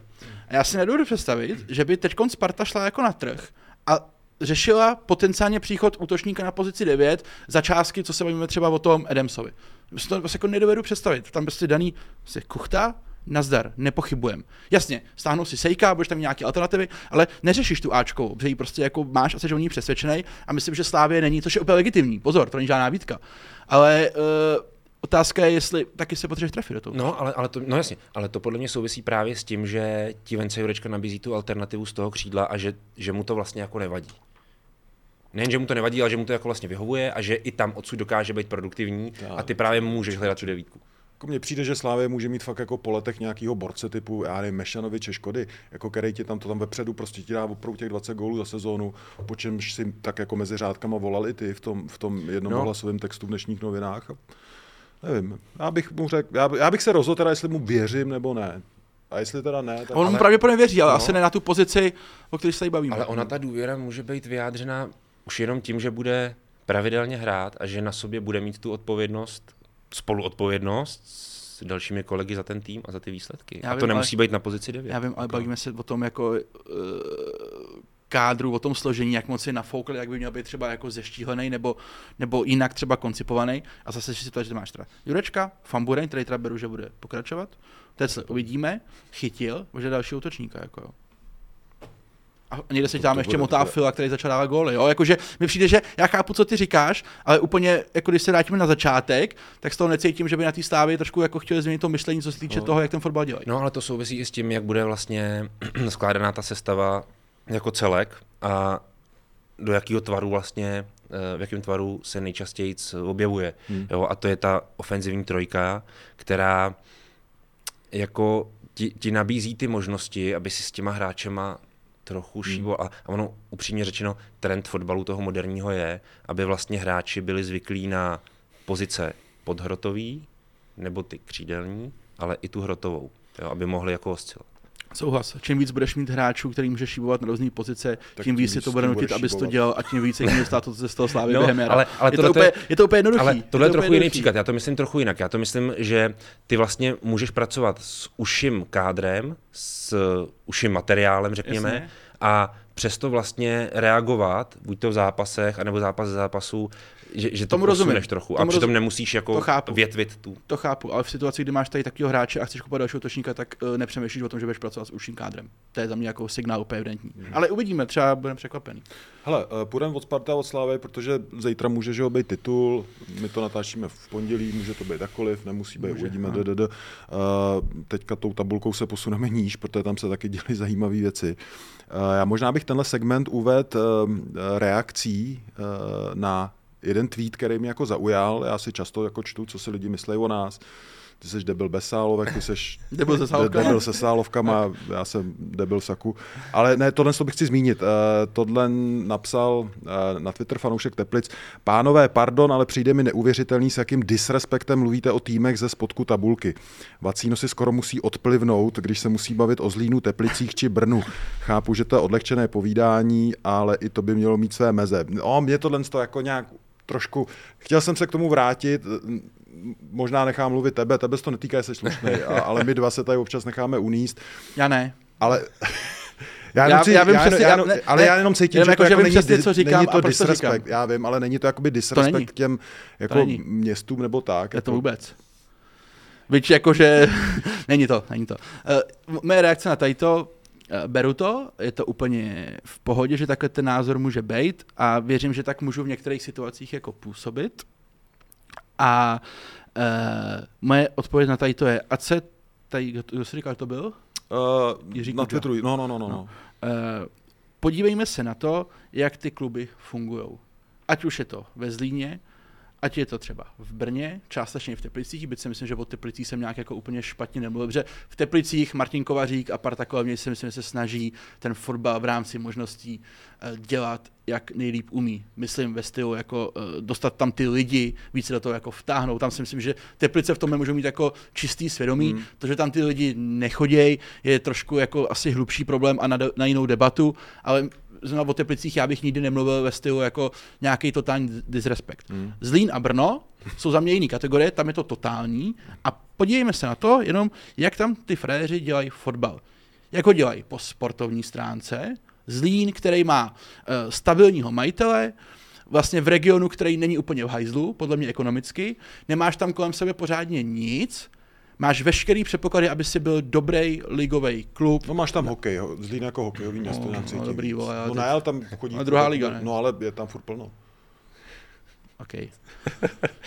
A já si nedovedu představit, že by teď Sparta šla jako na trh a řešila potenciálně příchod útočníka na pozici 9 za částky, co se bavíme třeba o tom Adamsovi. Si to prostě jako nedovedu představit. Tam prostě daný prostě Kuchta, nazdar, nepochybujem. Jasně, stáhnou si sejka, budeš tam nějaké alternativy, ale neřešíš tu Ačkou, protože ji prostě jako máš a jsi o ní přesvědčený a myslím, že Slávě není, což je úplně legitimní. Pozor, to není žádná výtka. Ale uh, otázka je, jestli taky se potřebuješ trefit do toho. No, ale, ale to, no jasně, ale to podle mě souvisí právě s tím, že ti Vence Jurečka nabízí tu alternativu z toho křídla a že, že mu to vlastně jako nevadí. Nejen, že mu to nevadí, ale že mu to jako vlastně vyhovuje a že i tam odsud dokáže být produktivní a ty právě můžeš hledat tu devítku. Jako mně přijde, že Slávě může mít fakt jako po letech nějakého borce typu, já nevím, Mešanoviče, Škody, jako který ti tam to tam vepředu prostě ti dá opravdu těch 20 gólů za sezónu, po čemž si tak jako mezi řádkama volali ty v tom, v tom jednom No. hlasovém textu v dnešních novinách. A nevím, já bych mu řekl, já, já, bych se rozhodl teda, jestli mu věřím nebo ne. A jestli teda ne, tak... On mu ale- pravděpodobně věří, ale No. asi ne na tu pozici, o které se tady bavíme. Ale ona ta důvěra může být vyjádřena už jenom tím, že bude pravidelně hrát a že na sobě bude mít tu odpovědnost, spoluodpovědnost s dalšími kolegy za ten tým a za ty výsledky. Já a to vím, nemusí být na pozici 9. Já vím, ale bavíme se o tom jako uh, kádru, o tom složení, jak moc je nafoukl, jak by měl být třeba jako zeštíhlený nebo, nebo jinak třeba koncipovaný. A zase si to, že máš teda Jurečka, Fambureň, který teda beru, že bude pokračovat. Teď se uvidíme, chytil, že další útočníka. Jako jo. A někde se tam ještě motá Fila, který začal dávat góly. Jo? Jakože mi přijde, že já chápu, co ty říkáš, ale úplně, jako když se vrátíme na začátek, tak z toho necítím, že by na té stávě trošku jako chtěli změnit to myšlení, co se týče No. toho, jak ten fotbal dělají. No ale to souvisí i s tím, jak bude vlastně skládaná ta sestava jako celek a do jakého tvaru vlastně, eh, v jakém tvaru se nejčastěji objevuje. Hmm. Jo, a to je ta ofenzivní trojka, která jako ti, ti nabízí ty možnosti, aby si s těma hráčema trochu šíbo a, a ono upřímně řečeno, trend fotbalu toho moderního je, aby vlastně hráči byli zvyklí na pozice podhrotový, nebo ty křídelní, ale i tu hrotovou, jo, aby mohli jako oscilovat. Souhlas. Čím víc budeš mít hráčů, který můžeš šibovat na různé pozice, Tak tím tím víc si to bude nutit, abys to dělal a tím víc se může stát to, co se z toho slávy No, během jara. ale- ale je, to je- úplně, je to úplně jednoduchý. Ale tohle je to trochu jiný příklad. Já to myslím trochu jinak. Já to myslím, že ty vlastně můžeš pracovat s uším kádrem, s uším materiálem, řekněme, Jasně. a přesto vlastně reagovat, buď to v zápasech, anebo zápas ze zápasu, že, že to Tomu rozumím. posuneš trochu. A Tomu přitom roz- nemusíš To jako chápu. větvit tu. To chápu, ale v situaci, kdy máš tady takového hráče a chceš kupovat dalšího točníka, tak uh, nepřemýšlíš o tom, že budeš pracovat s užším kádrem. To je za mě jako signál úplně evidentní. Hmm. Ale uvidíme, třeba budeme překvapený. Hele, eh, půjdeme od Sparta a od Slávy, protože zítra může že být titul, my to natáčíme v pondělí, může to být jakoliv, nemusí být, Může, uvidíme, ano. ddd. Uh, teďka tou tabulkou se posuneme níž, protože tam se taky děly zajímavé věci. Uh, já možná bych tenhle segment uvedl uh, reakcí uh, na jeden tweet, který mě jako zaujal. Já si často jako čtu, co si lidi myslí o nás. Ty jsi debil bez sálovek, ty jsi Debil se sálovkama? debil se sálovkama, já jsem debil saku. Ale ne, tohle to bych chci zmínit. Uh, tohle napsal uh, na Twitter fanoušek Teplic. Pánové, pardon, ale přijde mi neuvěřitelný, s jakým disrespektem mluvíte o týmech ze spodku tabulky. Vacíno si skoro musí odplivnout, když se musí bavit o Zlínu, Teplicích či Brnu. Chápu, že to je odlehčené povídání, ale i to by mělo mít své meze. O, mě tohle to jako nějak trošku, chtěl jsem se k tomu vrátit, možná nechám mluvit tebe, tebe se to netýká, jsi slušný, a- ale my dva se tady občas necháme uníst, Já ne. ale já, Já- jenom, já vím já, přesně, já, ne- ale ne, já jenom cítím, jenom že jako, to že jako vím není, přesně, co říkám není a to to disrespekt, říkám. já vím, ale není to jakoby disrespekt k těm jako není. městům nebo tak. Je to jako- vůbec. Byť jakože, není to, není to. Uh, moje reakce na tady to, beru to, je to úplně v pohodě, že takhle ten názor může být a věřím, že tak můžu v některých situacích jako působit. A uh, moje odpověď na tady to je, ať se tady, kdo, jsi říkal, to byl? Uh, Jiří na. Twitteru, no, no, no, no. no. No. Eh, podívejme se na to, jak ty kluby fungují. Ať už je to ve Zlíně, ať je to třeba v Brně, částečně i v Teplicích, byť si myslím, že o Teplicích jsem nějak jako úplně špatně nemluvil, protože v Teplicích Martin Kovařík a parta kolem něj si myslím, že se snaží ten fotbal v rámci možností eh, dělat, jak nejlíp umí. Myslím ve stylu jako eh, dostat tam ty lidi, více do toho jako vtáhnout. Tam si myslím, že Teplice v tom můžou mít jako čistý svědomí. Hmm. To, že tam ty lidi nechodějí, je trošku jako asi hlubší problém a na, na jinou debatu, ale zrovna o Teplicích já bych nikdy nemluvil ve stylu jako nějaký totální disrespekt. Hmm. Zlín a Brno jsou za mě jiný kategorie, tam je to totální a podívejme se na to jenom, jak tam ty frajeři dělají fotbal. Jak ho dělají po sportovní stránce, Zlín, který má uh, stabilního majitele, vlastně v regionu, který není úplně v hajzlu, podle mě ekonomicky, nemáš tam kolem sebe pořádně nic, máš veškerý předpoklady, aby si byl dobrý ligový klub, No máš tam hokej, ho- Zlín jako hokejový město No, nějak no, dobrý, vole, no teď- tam chodí. Ale druhá liga, ne? No ale je tam furt plno. OK.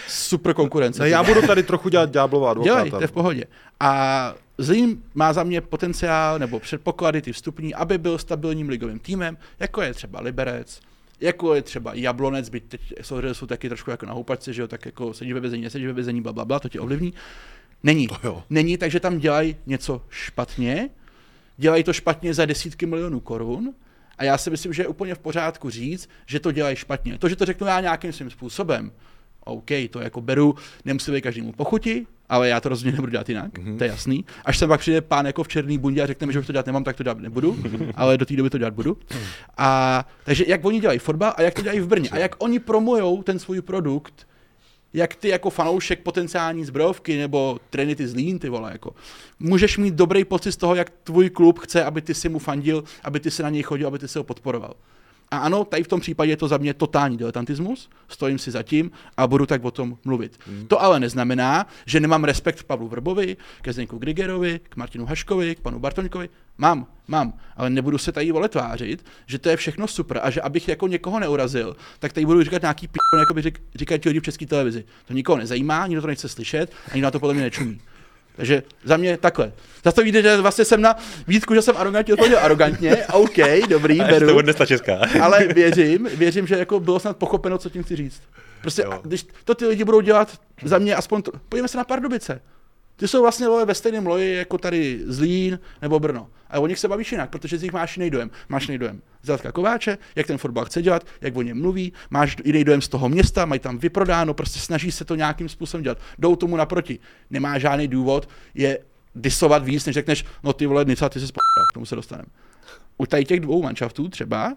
Super konkurence. Ne, já budu tady trochu dělat ďáblova Dělej, advokáta. to je v pohodě. A Zlín má za mě potenciál nebo předpoklady ty vstupní, aby byl stabilním ligovým týmem, jako je třeba Liberec, jako je třeba Jablonec, byť teď samozřejmě jsou taky trošku jako na houpačce, že jo, tak jako sedíš ve vězení, nesedíš ve vězení, bla, bla, bla, to tě ovlivní. Není. jo. Není, takže tam dělají něco špatně, dělají to špatně za desítky milionů korun a já si myslím, že je úplně v pořádku říct, že to dělají špatně. To, že to řeknu já nějakým svým způsobem, OK, to jako beru, nemusí být každému pochuti, ale já to rozhodně nebudu dělat jinak, Mhm. mm-hmm. to je jasný. Až sem pak přijde pán jako v černý bundě a řekne mi, že už to dělat nemám, tak to dělat nebudu, ale do té doby to dělat budu. A takže jak oni dělají fotbal a jak to dělají v Brně a jak oni promujou ten svůj produkt, jak ty jako fanoušek potenciální zbrojovky nebo Trinity Zlín, ty vole, jako. Můžeš mít dobrý pocit z toho, jak tvůj klub chce, aby ty si mu fandil, aby ty si na něj chodil, aby ty si ho podporoval. A ano, tady v tom případě je to za mě totální diletantismus, stojím si za tím a budu tak o tom mluvit. Hmm. To ale neznamená, že nemám respekt k Pavlu Vrbovi, ke Zdeňku Grigerovi, k Martinu Haškovi, k panu Bartoňkovi. Mám, mám, ale nebudu se tady vole tvářit, že to je všechno super a že abych jako někoho neurazil, tak tady budu říkat nějaký p***, jako by řík, říkají ti lidi v české televizi. To nikoho nezajímá, nikdo to nechce slyšet a nikdo na to podle mě nečumí. Takže za mě takhle. Zase to vidíte, že vlastně jsem na výtku, že jsem arrogantně odpověděl arrogantně. OK, dobrý, beru. odnesla česká. Ale věřím, věřím, že jako bylo snad pochopeno, co tím chci říct. Prostě, Jo. a když to ty lidi budou dělat za mě aspoň, to, podívejme se na Pardubice. Ty jsou vlastně vole, ve stejném loji jako tady Zlín nebo Brno. A o nich se bavíš jinak, protože z nich máš jiný dojem. Máš jiný dojem Zlatka Kováče, jak ten fotbal chce dělat, jak o něm mluví, máš jiný dojem z toho města, mají tam vyprodáno, prostě snaží se to nějakým způsobem dělat. Jdou tomu naproti. Nemá žádný důvod je disovat víc, než řekneš, no ty vole, Nica, ty se sp... k tomu se dostaneme. U tady těch dvou manšaftů třeba,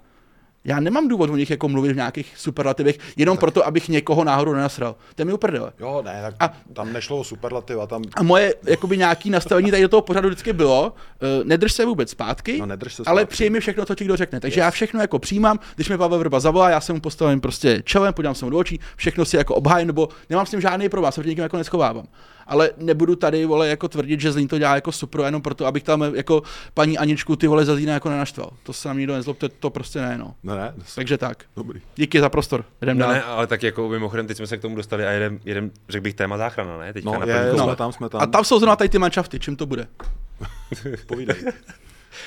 já nemám důvod o nich jako mluvit v nějakých superlativech, jenom proto, abych někoho náhodou nenasral. To je mi uprdele. Jo, ne, tak A- tam nešlo o superlativa, tam A moje jakoby nějaký nastavení tady do toho pořadu vždycky bylo, uh, nedrž se vůbec zpátky, No, nedrž se ale zpátky. přijmi všechno, co ti kdo řekne. Takže já všechno jako přijímám, když mi Pavel Vrba zavolá, já se mu postavím prostě čelem, podívám se mu do očí, všechno si jako obhájím, nebo nemám s tím žádný problém, se nikým jako neschovávám. Ale nebudu tady, vole, jako tvrdit, že Zlín to dělá jako super, jenom proto, abych tam jako paní Aničku ty vole za jako nenaštval. To se na mě nikdo nezlob, to, to prostě ne, no. Ne, ne, Takže tak. dobrý. Díky za prostor. Jdem No dál. ne, ale tak jako mimochodem, teď jsme se k tomu dostali a jeden, jeden řekl bych, téma záchrana, ne? Teďka No, na je, první je, koule. jsme tam, jsme tam. A tam jsou zrovna tady ty manšafty, čím to bude? Povídej.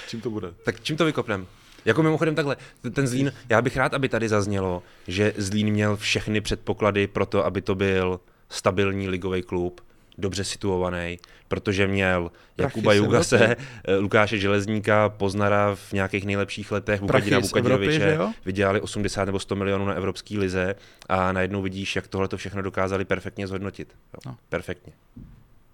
Čím to bude? Tak čím to vykopnem? Jako mimochodem takhle, ten Zlín, já bych rád, aby tady zaznělo, že Zlín měl všechny předpoklady pro to, aby to byl stabilní ligový klub, dobře situovaný, protože měl Jakuba Jugase, eh, Lukáše Železníka, Poznara v nějakých nejlepších letech, Prachy Vukadina jo? vydělali 80 nebo 100 milionů na evropské lize a najednou vidíš, jak tohle to všechno dokázali perfektně zhodnotit. Jo. No. Perfektně.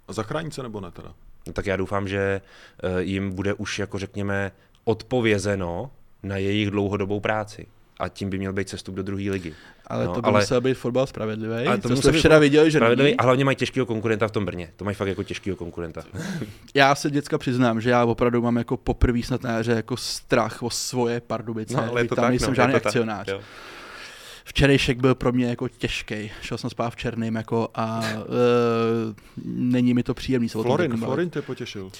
A zachrání se nebo ne teda? No, tak já doufám, že eh, jim bude už, jako řekněme, odpovězeno na jejich dlouhodobou práci. A tím by měl být cestup do druhé ligy. Ale No, to by ale- musel být fotbal spravedlivý. Ale to to musel jsme včera viděli, že Spravedlivý, není. a hlavně mají těžkého konkurenta v tom Brně. To mají fakt jako těžkého konkurenta. Já se děcka přiznám, že já opravdu mám jako poprvé snad na jaře jako strach o svoje Pardubice. No, ale je to tam tak, nejsem no, žádný je to tak, akcionář. jo. Včerejšek byl pro mě jako těžký. Šel jsem spát v černým jako a uh, není mi to příjemný. se Florin. Florin tě potěšil. Uh,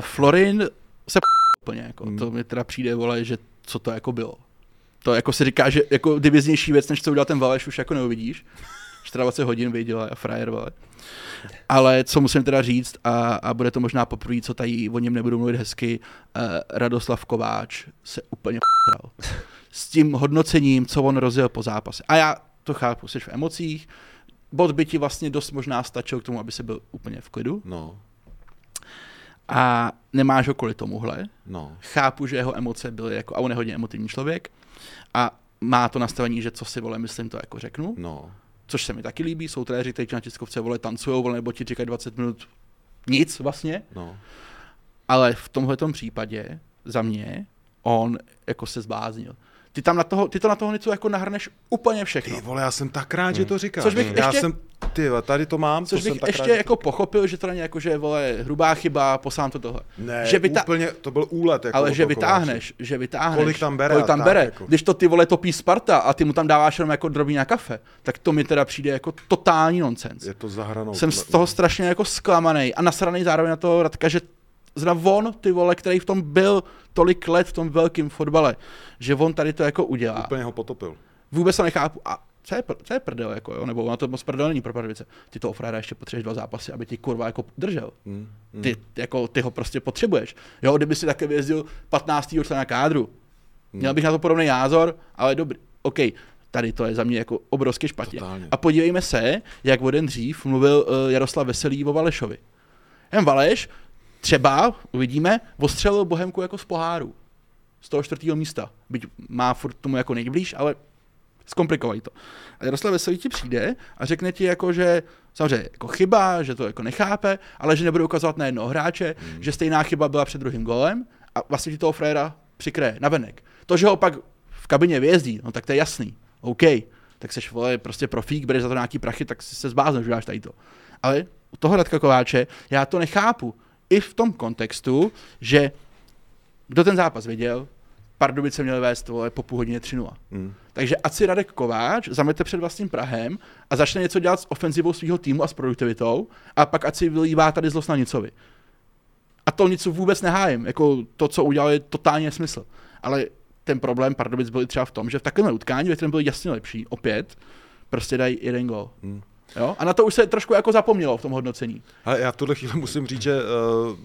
Florin se p- úplně jako. Hmm. To mi teda přijde, vole, že co to jako bylo. To jako si říká, že jako diviznější věc, než co udělal ten Valeš, už jako neuvidíš. 24 hodin viděl a frajer, vole. Ale co musím teda říct, a, a bude to možná poprvé, co tady o něm nebudu mluvit hezky, uh, Radoslav Kováč se úplně p***ral. S tím hodnocením, co on rozjel po zápase. A já to chápu, jsi v emocích, bod by ti vlastně dost možná stačil k tomu, aby se byl úplně v klidu No, a nemáš ho kvůli tomuhle. no. Chápu, že jeho emoce byly jako, a on je hodně emotivní člověk a má to nastavení, že co si vole, myslím, to jako řeknu, No, což se mi taky líbí, jsou trenéři, kteří na tiskovce vole tancujou, vole, nebo ti říkají 20 minut nic vlastně, no. ale v tomhle případě za mě on jako se zbláznil. Ty, tam na toho, ty to na toho něco jako nahrneš úplně všechno. Ty vole, já jsem tak rád, že to říkáš. Což bych já ještě- jsem, ty vole, tady to mám, Což to jsem bych tak ještě rád, jako to- pochopil, že to není jako, že vole, hrubá chyba, posám to tohle. Ne, že vyta- úplně, to byl úlet. Jako ale že vytáhneš, že vytáhneš, Kolik tam bere kolik tam tak, bere. jako. Když to ty vole topí Sparta a ty mu tam dáváš jenom jako drobí na kafe, tak to mi teda přijde jako totální nonsens. Je to za hranou. Jsem z toho strašně jako zklamaný a nasraný zároveň na toho Radka, že zrovna on, ty vole, který v tom byl tolik let v tom velkém fotbale, že on tady to jako udělá. Úplně ho potopil. Vůbec to nechápu. A co je, pr- co je prdel, jako, jo? nebo ono to moc prdel není pro Pardubice. Ty toho fréra ještě potřebuješ dva zápasy, aby ti kurva jako držel. Hmm. Hmm. Ty, jako, ty ho prostě potřebuješ. Jo, kdyby si také vyjezdil 15. člena kádru, Hmm. měl bych na to podobný názor, ale dobrý. OK, tady to je za mě jako obrovsky špatně. Totálně. A podívejme se, jak o den dřív mluvil uh, Jaroslav Veselý o Valešovi. Jen Valeš třeba, uvidíme, ostřelil Bohemku jako z poháru. Z toho čtvrtého místa. Byť má furt tomu jako nejblíž, ale zkomplikovají to. A Jaroslav Veselý ti přijde a řekne ti jako, že samozřejmě jako chyba, že to jako nechápe, ale že nebude ukazovat na jednoho hráče, hmm. že stejná chyba byla před druhým golem a vlastně ti toho fréra přikryje na venek. To, že ho pak v kabině vyjezdí, no tak to je jasný. OK, tak seš vole, prostě profík, bereš za to nějaký prachy, tak se zblázneš, že dáš tady to. Ale u toho Radka Kováče já to nechápu. I v tom kontextu, že kdo ten zápas viděl, Pardubice měl vést vole, po půl hodině 3-0. Hmm. Takže ať si Radek Kováč zamete před vlastním Prahem a začne něco dělat s ofenzivou svého týmu a s produktivitou a pak ať si vylívá tady zlost na Nicovi. A to něco vůbec nehájím. Jako to, co udělal, je totálně smysl. Ale ten problém Pardubic byl třeba v tom, že v takovém utkání, ve kterém byl jasně lepší, opět, prostě dají jeden gol. Hmm. Jo? A na to už se trošku jako zapomnělo v tom hodnocení. Ale já v tuhle chvíli musím říct, že... Uh,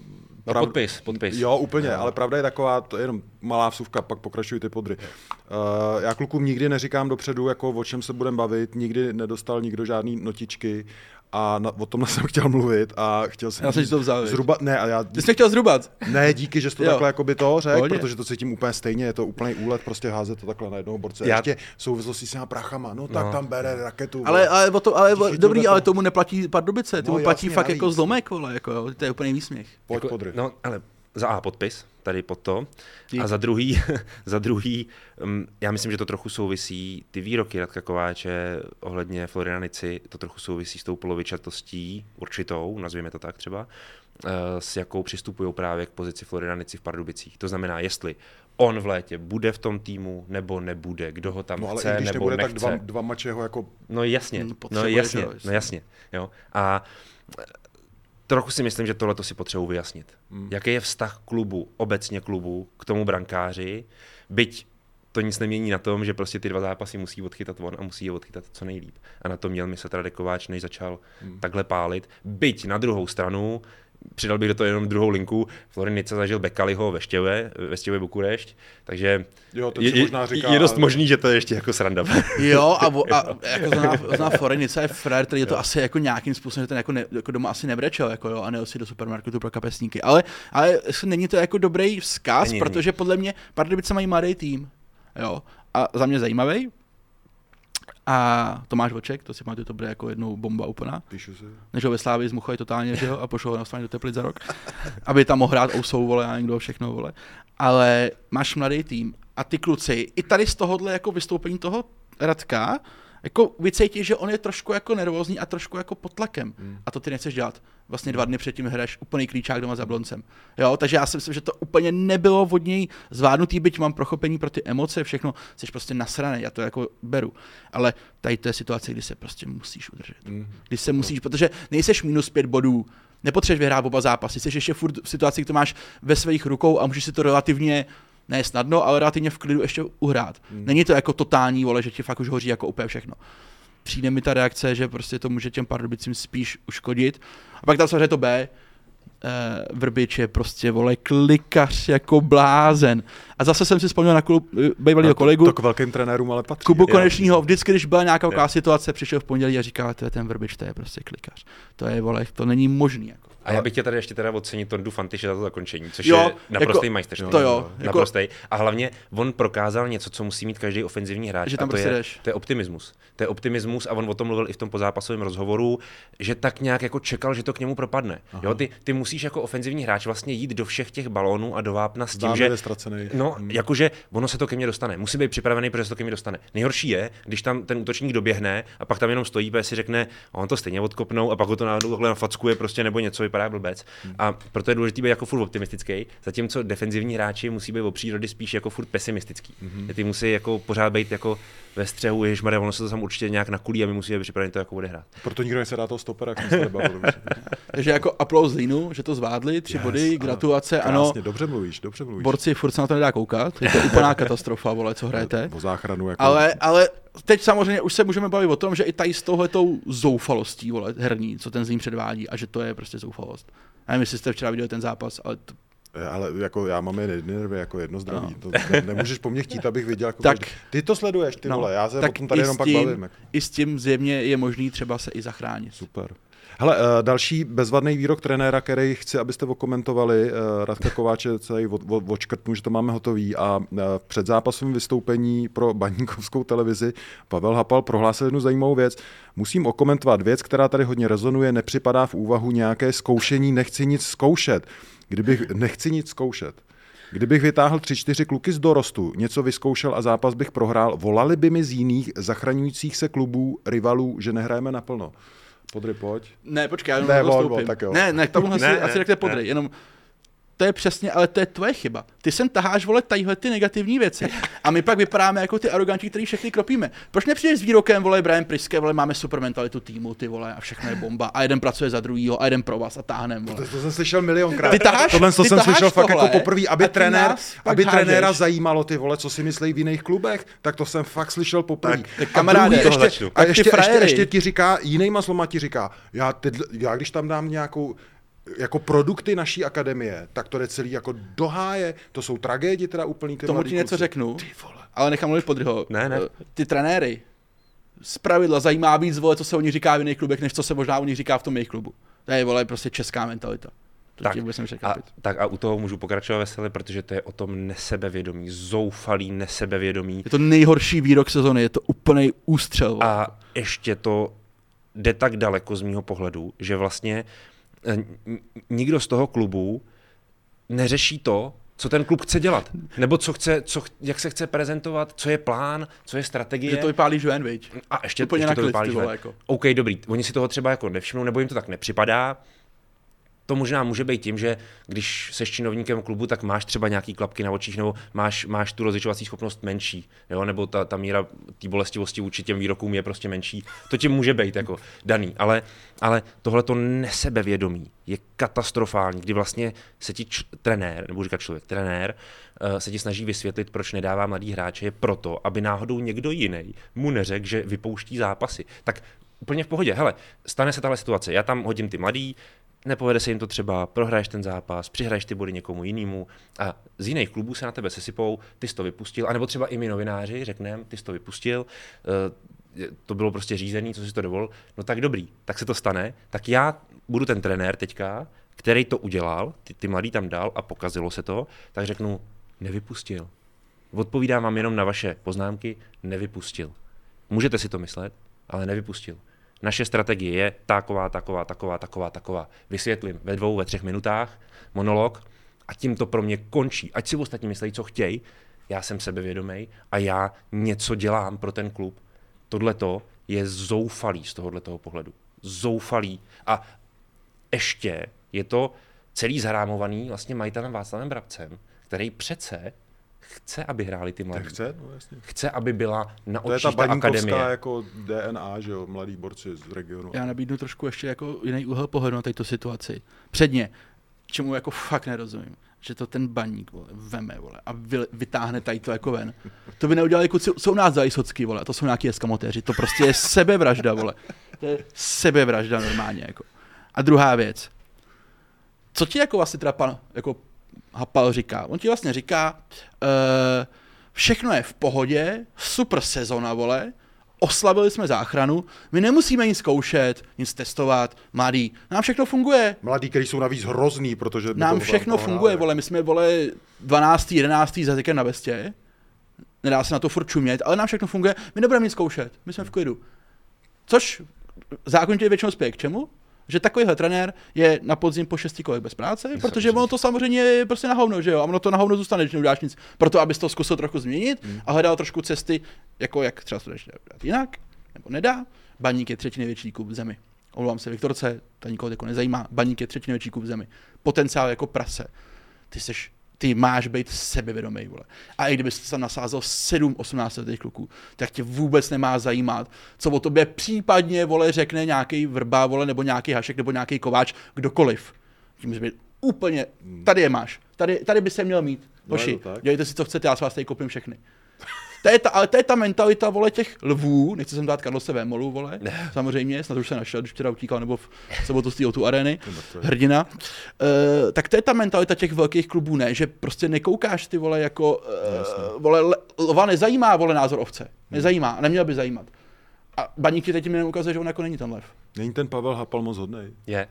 No, podpis, podpis. Jo, úplně, ale pravda je taková, to je jenom malá vsuvka, pak pokračují ty podry. Uh, já klukům nikdy neříkám dopředu, jako o čem se budeme bavit, nikdy nedostal nikdo žádný notičky a na, o tom jsem chtěl mluvit a chtěl jsem Já jsem si to vzal, zhruba, ne, a já, Ty jsi chtěl zrubat. ne, díky, že jsi to Jo. takhle jako by to řekl, Pohodě. protože to cítím úplně stejně, je to úplný úlet, prostě házet to takhle na jednoho borce. Já- Ještě v souvislosti s těma prachama, no tak No. tam bere raketu. Ale, vole. ale, o to, ale Chytil dobrý, to. ale tomu neplatí Pardubice, tomu No, platí jasně, fakt navíc. jako zlomek, vole, jako to je úplný výsměch. Pojď Jako, podry. no, ale za A podpis, tady pod to. Dík. A za druhý, za druhý um, já myslím, že to trochu souvisí, ty výroky Radka Kováče ohledně Florianici, to trochu souvisí s tou polovičatostí určitou, nazvěme to tak třeba, uh, s jakou přistupují právě k pozici Florianici v Pardubicích. To znamená, jestli on v létě bude v tom týmu, nebo nebude, kdo ho tam No ale chce, i když nebo nebude, nechce. tak dva, dva mače ho jako No jasně, Mm, no potřebuje, jasně, no jasně. Jo. A eh, trochu si myslím, že tohle si potřebuji vyjasnit. Hmm. Jaký je vztah klubu, obecně klubu, k tomu brankáři, byť to nic nemění na tom, že prostě ty dva zápasy musí odchytat on a musí je odchytat co nejlíp. A na to měl myslet Radek Kováč, než začal hmm. takhle pálit. Byť na druhou stranu, přidal bych do toho jenom druhou linku, Florinice zažil Bekaliho ve Štěve, ve Štěve Bukurešť, takže Jo, je, možná říká, je, dost ale- možný, že to je ještě jako sranda. Jo, a, vo- a jako zná, zná Forenice je frér, který je to asi jako nějakým způsobem, že ten jako, ne, jako doma asi nebrečel, jako jo, a nejel si do supermarketu pro kapesníky. Ale, ale není to jako dobrý vzkaz, Není, protože podle mě Pardubice mají mladý tým, jo, a za mě zajímavý. A Tomáš Voček, to si pamatuju, to bude jako jednou bomba úplná. Píšu si. než ho ve Slávii zmuchají totálně, že jo, a pošlou ho na do Teplic za rok, aby tam mohl hrát Ousou, vole, a někdo všechno, vole. Ale máš mladý tým a ty kluci, i tady z tohohle jako vystoupení toho Radka, jako vycítíš, že on je trošku jako nervózní a trošku jako pod tlakem. Hmm. A to ty nechceš dělat. Vlastně dva dny předtím hraješ úplný klíčák doma za Bloncem. Jo, takže já si myslím, že to úplně nebylo od něj zvládnutý, byť mám prochopení pro ty emoce, všechno, jsi prostě nasraný, já to jako beru. Ale tady to je situace, kdy se prostě musíš udržet. Mm. Když se musíš, protože nejseš minus pět bodů, nepotřebuješ vyhrát oba zápasy, jsi ještě furt v situaci, kdy to máš ve svých rukou a můžeš si to relativně ne snadno, ale relativně v klidu ještě uhrát. Hmm. Není to jako totální vole, že ti fakt už hoří jako úplně všechno. Přijde mi ta reakce, že prostě to může těm Pardubicím spíš uškodit. A pak tam samozřejmě to B, eh, Vrbič je prostě, vole, klikař jako blázen. A zase jsem si vzpomněl na klub eh, bývalýho to, kolegu, To k velkým trenérům ale patří. Kubu. Konečního, vždycky, když byla nějaká taková situace, přišel v pondělí a říkal, to je ten Vrbič, to je prostě klikař. To je, vole, to není možný. Jako. A já bych tě tady ještě teda ocenit Tondu Fantiše za to zakončení, což Jo, je naprostý jako- majster. to jo, jako- Naprostý. A hlavně on prokázal něco, co musí mít každý ofenzivní hráč. Že tam a to, prostě je, jdeš. to je optimismus. To je optimismus a on o tom mluvil i v tom pozápasovém rozhovoru, že tak nějak jako čekal, že to k němu propadne. Jo, ty, ty musíš jako ofenzivní hráč vlastně jít do všech těch balónů a do vápna s tím, Zdánlivě že ztracený. No, Hmm. jakože ono se to ke mně dostane. Musí být připravený, protože se to ke mně dostane. Nejhorší je, když tam ten útočník doběhne a pak tam jenom stojí, protože si řekne, on to stejně odkopnou a pak ho to náhodou takhle nafackuje prostě nebo něco vypadá blbec. A proto je důležité být jako furt optimistický, zatímco defenzivní hráči musí být o přírody spíš jako furt pesimistický. Mm-hmm. Ty musí jako pořád být jako ve střehu, ježmarja, ono se to tam určitě nějak nakulí a my musíme být připraveni to jako odehrát. Proto nikdo nechce dát toho stopera, jak jsme se nebavili. Takže jako aplaus Línu, že to zvládli, tři Yes, body, ano. gratulace, ano. Krásně, dobře mluvíš, dobře mluvíš. Borci, furt se na to nedá koukat, je to úplná katastrofa, vole, co hrajete. O záchranu jako... Ale, ale teď samozřejmě už se můžeme bavit o tom, že i tady s touhletou zoufalostí, vole, herní, co ten Zlín předvádí a že to je prostě zoufalost. Já nevím, jestli jste včera viděli ten zápas, ale to, Ale jako já mám jen nervy, jako jedno zdraví. No. To ne, nemůžeš po mně chtít, abych viděl. Jako Tak-. Ty to sleduješ, ty no, vole, já se o tak tom tady jenom s pak tím- bavím. Jako. I s tím zjevně je možný třeba se i zachránit. Super. Hele, eh, další bezvadný výrok trenéra, který chci, abyste okomentovali. eh, Radka Kováče od- odškrtnu, že to máme hotový. A eh, v předzápasovém vystoupení pro baníkovskou televizi Pavel Hapal prohlásil jednu zajímavou věc. Musím okomentovat věc, která tady hodně rezonuje, nepřipadá v úvahu nějaké zkoušení, nechci nic zkoušet. Kdybych, nechci nic zkoušet. Kdybych vytáhl tři, čtyři kluky z dorostu, něco vyzkoušel a zápas bych prohrál, volali by mi z jiných zachraňujících se klubů, rivalů, že nehrajeme naplno. Podry, pojď. Ne, počkej, já jenom Ne, on, tak jo. Ne, ne, k tomu asi, Ne, ne, ne, asi řekne podrej, ne. jenom to je přesně, ale to je tvoje chyba. Ty sem taháš, vole, tadyhle ty negativní věci. A my pak vypadáme jako ty aroganti, který všechny kropíme. Proč nepřijdeš s výrokem, vole, Brian Priske, vole, máme super mentalitu týmu, ty vole, a všechno je bomba. A jeden pracuje za druhýho, a jeden pro vás a táhnem, vole. To, to jsem slyšel milionkrát. Ty taháš- Tohle to ty jsem taháš slyšel fakt tohle jako poprvé, aby, ty trenér, aby trenéra hážeš. zajímalo ty vole, co si myslí v jiných klubech, tak to jsem fakt slyšel poprvé. tak kamaráde, a, toho druhý ještě, začnu. a Tak ty ještě, ještě, ještě, ti říká, jinýma slova ti říká, já, teď, já když tam dám nějakou jako produkty naší akademie, tak to jde celý jako do háje, to jsou tragédie teda úplný ty Tomu ti něco kluci. řeknu, Ty vole. ale nechám mluvit podryho. Ne, ne. Ty trenéry, z pravidla zajímá víc, vole, co se o nich říká v jiných klubech, než co se možná o nich říká v tom jejich klubu. To je, vole, prostě česká mentalita. To Tak, vůbec A, tak a u toho můžu pokračovat veselě, protože to je o tom nesebevědomí, zoufalý nesebevědomí. Je to nejhorší výrok sezony, je to úplný ústřel. vole. A ještě to jde tak daleko z mýho pohledu, že vlastně eh, n- nikdo z toho klubu neřeší to, co ten klub chce dělat. Nebo co chce, co, jak se chce prezentovat, co je plán, co je strategie. Že to vypálíš ven, viď? A ještě, Úplně ještě to vypálíš vole, ven. jako. OK, dobrý, oni si toho třeba jako nevšimnou, nebo jim to tak nepřipadá. To možná může být tím, že když seš činovníkem klubu, tak máš třeba nějaký klapky na očích, nebo máš, máš tu rozlišovací schopnost menší, jo? nebo ta, ta míra té bolestivosti vůči těm výrokům je prostě menší. To tím může být jako daný, ale, ale tohle to nesebevědomí je katastrofální, kdy vlastně se ti č- trenér, nebo říkat člověk, trenér, uh, se ti snaží vysvětlit, proč nedává mladý hráče, je proto, aby náhodou někdo jiný mu neřekl, že vypouští zápasy. Tak úplně v pohodě, hele, stane se tahle situace, já tam hodím ty mladý, nepovede se jim to třeba, prohraješ ten zápas, přihraješ ty body někomu jinému a z jiných klubů se na tebe sesypou, ty jsi to vypustil, anebo třeba i my novináři řekneme, ty jsi to vypustil, eh, to bylo prostě řízený, co si to dovolil, no tak dobrý, tak se to stane, tak já budu ten trenér teďka, který to udělal, ty, ty mladý tam dal a pokazilo se to, tak řeknu, nevypustil. Odpovídám vám jenom na vaše poznámky, nevypustil. Můžete si to myslet, ale nevypustil. Naše strategie je taková, taková, taková, taková, taková. Vysvětlím ve dvou, ve třech minutách monolog a tím to pro mě končí. Ať si ostatní myslí, co chtějí, já jsem sebevědomý a já něco dělám pro ten klub. Tohle je zoufalý z tohohle pohledu. Zoufalý. A ještě je to celý zahrámovaný vlastně majitelem Václavem Brabcem, který přece chce, aby hráli ty mladí. Tak chce, no jasně. Chce, aby byla na To je očích ta ta akademie. jako DNA, že jo, mladí borci z regionu. Já nabídnu trošku ještě jako jiný úhel pohledu na této situaci. Předně, čemu jako fakt nerozumím, že to ten baník vole, veme vole, a vy, vytáhne tady to jako ven. To by neudělali kluci, co u nás dělají socky, vole, to jsou nějaký eskamotéři, to prostě je sebevražda, vole. To je sebevražda normálně, jako. A druhá věc, co ti jako vlastně teda pan, jako Hapal říká? On ti vlastně říká, uh, všechno je v pohodě, super sezona, vole, oslavili jsme záchranu, my nemusíme nic zkoušet, nic testovat, mladý, nám všechno funguje, Mladí, kteří jsou navíc hrozný, protože nám všechno funguje, vole, my jsme, vole, 12. 11. jazykem na vestě, nedá se na to furt čumět, ale nám všechno funguje, my nebudeme nic zkoušet, my jsme v klidu. Což zákonitě většinou spěje k čemu? Že takovýhle trenér je na podzim po šesti kolech bez práce, protože ono to samozřejmě je prostě na hovno, že jo? A ono to na hovno zůstane, když neuděláš nic. Proto, abys to zkusil trochu změnit Hmm. a hledal trošku cesty, jako jak třeba to dělat jinak, nebo nedá. Baník je třetí největší klub v zemi. Omlouvám se Viktorce, ta nikoho jako nezajímá. Baník je třetí největší klub v zemi. Potenciál jako prase. Ty seš ty máš být sebevědomý, vole. A i kdyby jsi tam nasázel 7, 18 letých kluků, tak tě vůbec nemá zajímat, co o tobě případně, vole, řekne nějaký vrba, vole, nebo nějaký hašek, nebo nějaký kováč, kdokoliv. Tím být úplně, tady je máš, tady, tady by se měl mít. No, Hoši, to tak. dělejte si, co chcete, já s vás tady koupím všechny. To je ta, ale to je ta mentalita, vole, těch lvů, nechci sem dát Karlose Vémolu, vole, samozřejmě, snad už se našel, když včera utíkal, nebo v sobotu z tu areny, hrdina, uh, tak to je ta mentalita těch velkých klubů, ne, že prostě nekoukáš ty, vole, jako, uh, vole, le- lva nezajímá, vole, názor ovce, nezajímá, a neměl by zajímat. A baník ti teď mi ukazuje, že on jako není ten lev. Není ten Pavel Hapal moc hodnej. Je.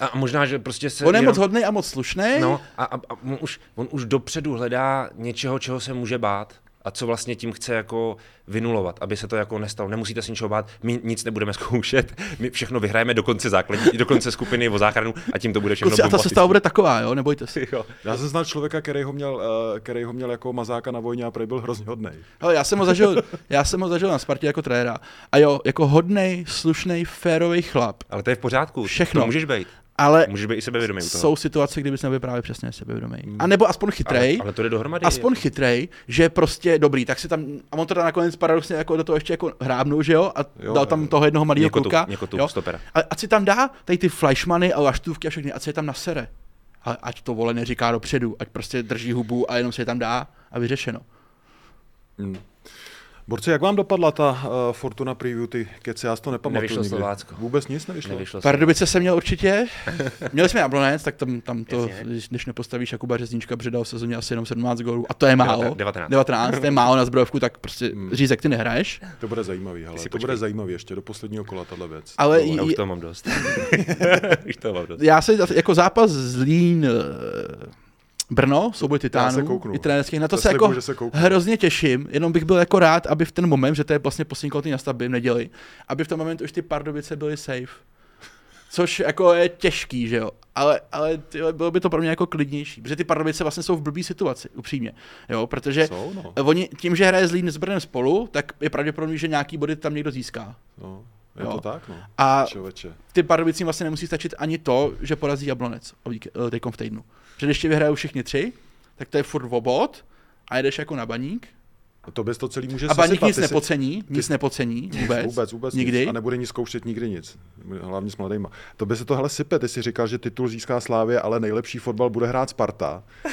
A možná, že prostě se... On je jenom- moc hodný a moc slušný. No a, a, a on, už, on už dopředu hledá něčeho, čeho se může bát a co vlastně tím chce jako vynulovat, aby se to jako nestalo. Nemusíte si ničeho bát, my nic nebudeme zkoušet, my všechno vyhrajeme do konce základní, do konce skupiny o záchranu a tím to bude všechno Kluci, a ta sestava bude taková, jo, nebojte se. Jo. Já jsem znal člověka, který ho měl, eh, který ho měl jako mazáka na vojně a prej byl hrozně hodnej. Hele, já jsem ho zažil, já jsem ho zažil na Spartě jako trenéra. A jo, jako hodnej, slušný, férový chlap. Ale to je v pořádku, Všechno. to můžeš být. Ale Můžeš být i sebevědomý jsou situace, kdyby nebyl právě přesně sebevědomý. A nebo aspoň chytrej. ale, ale to jde dohromady. Aspoň chytrej, že prostě dobrý, tak si tam, a on to tam nakonec paradoxně jako do toho ještě jako hrábnul, že jo, a Jo, dal tam jo. toho jednoho malého kluka, někotu, jo, stopera. a ať si tam dá tady ty flashmany a laštůvky a všechny, ať se je tam nasere. Ale ať to vole neříká dopředu, ať prostě drží hubu a jenom se je tam dá a vyřešeno. Hmm. Borci, jak vám dopadla ta uh, Fortuna Preview, ty keci, já si to nepamatuju Nevyšlo nikdy. Slovácko. Vůbec nic nevyšlo. Nevyšlo se. Pardubice jsem měl určitě. Měli jsme Jablonec, tak tam, tam to, Jasně. když, když nepostavíš Jakuba Řezníčka, protože dal v sezóně asi jenom 17 gólů. A to je málo. 19. 19, to je málo na zbrojovku, tak prostě Hmm. řízek ty nehraješ. To bude zajímavý, hele. si To počkej. bude zajímavý ještě do posledního kola tahle věc. Ale Já už i- toho mám dost. už toho mám dost. já se jako zápas Zlín eh, Brno, souboj titánů, i trenérský, na to Já se jako se kouknu. hrozně těším, jenom bych byl jako rád, aby v ten moment, že to je vlastně poslední kolo té nastavby v neděli, aby v tom momentu už ty Pardubice byly safe. Což jako je těžký, že jo. Ale, ale tyhle, bylo by to pro mě jako klidnější, protože ty Pardubice vlastně jsou v blbý situaci, upřímně. Jo, protože Jsou, no. oni tím, že hraje Zlín s Brnem spolu, tak je pravděpodobný, že nějaký body tam někdo získá. no. Je Jo. to tak, no. A Člověče. ty Pardubicím vlastně nemusí stačit ani to, že porazí Jablonec eh, teďkom v týdnu. Že když ti vyhrajou všichni tři, tak to je furt obod a jedeš jako na baník. To bys to celý může A baník nic nepocení, nic nepocení vůbec. Vůbec, vůbec Nikdy. Nic. A nebude nic zkoušet nikdy nic. Hlavně s mladýma. To by se to hele sype, ty si říkal, že titul získá Slávě, ale nejlepší fotbal bude hrát Sparta.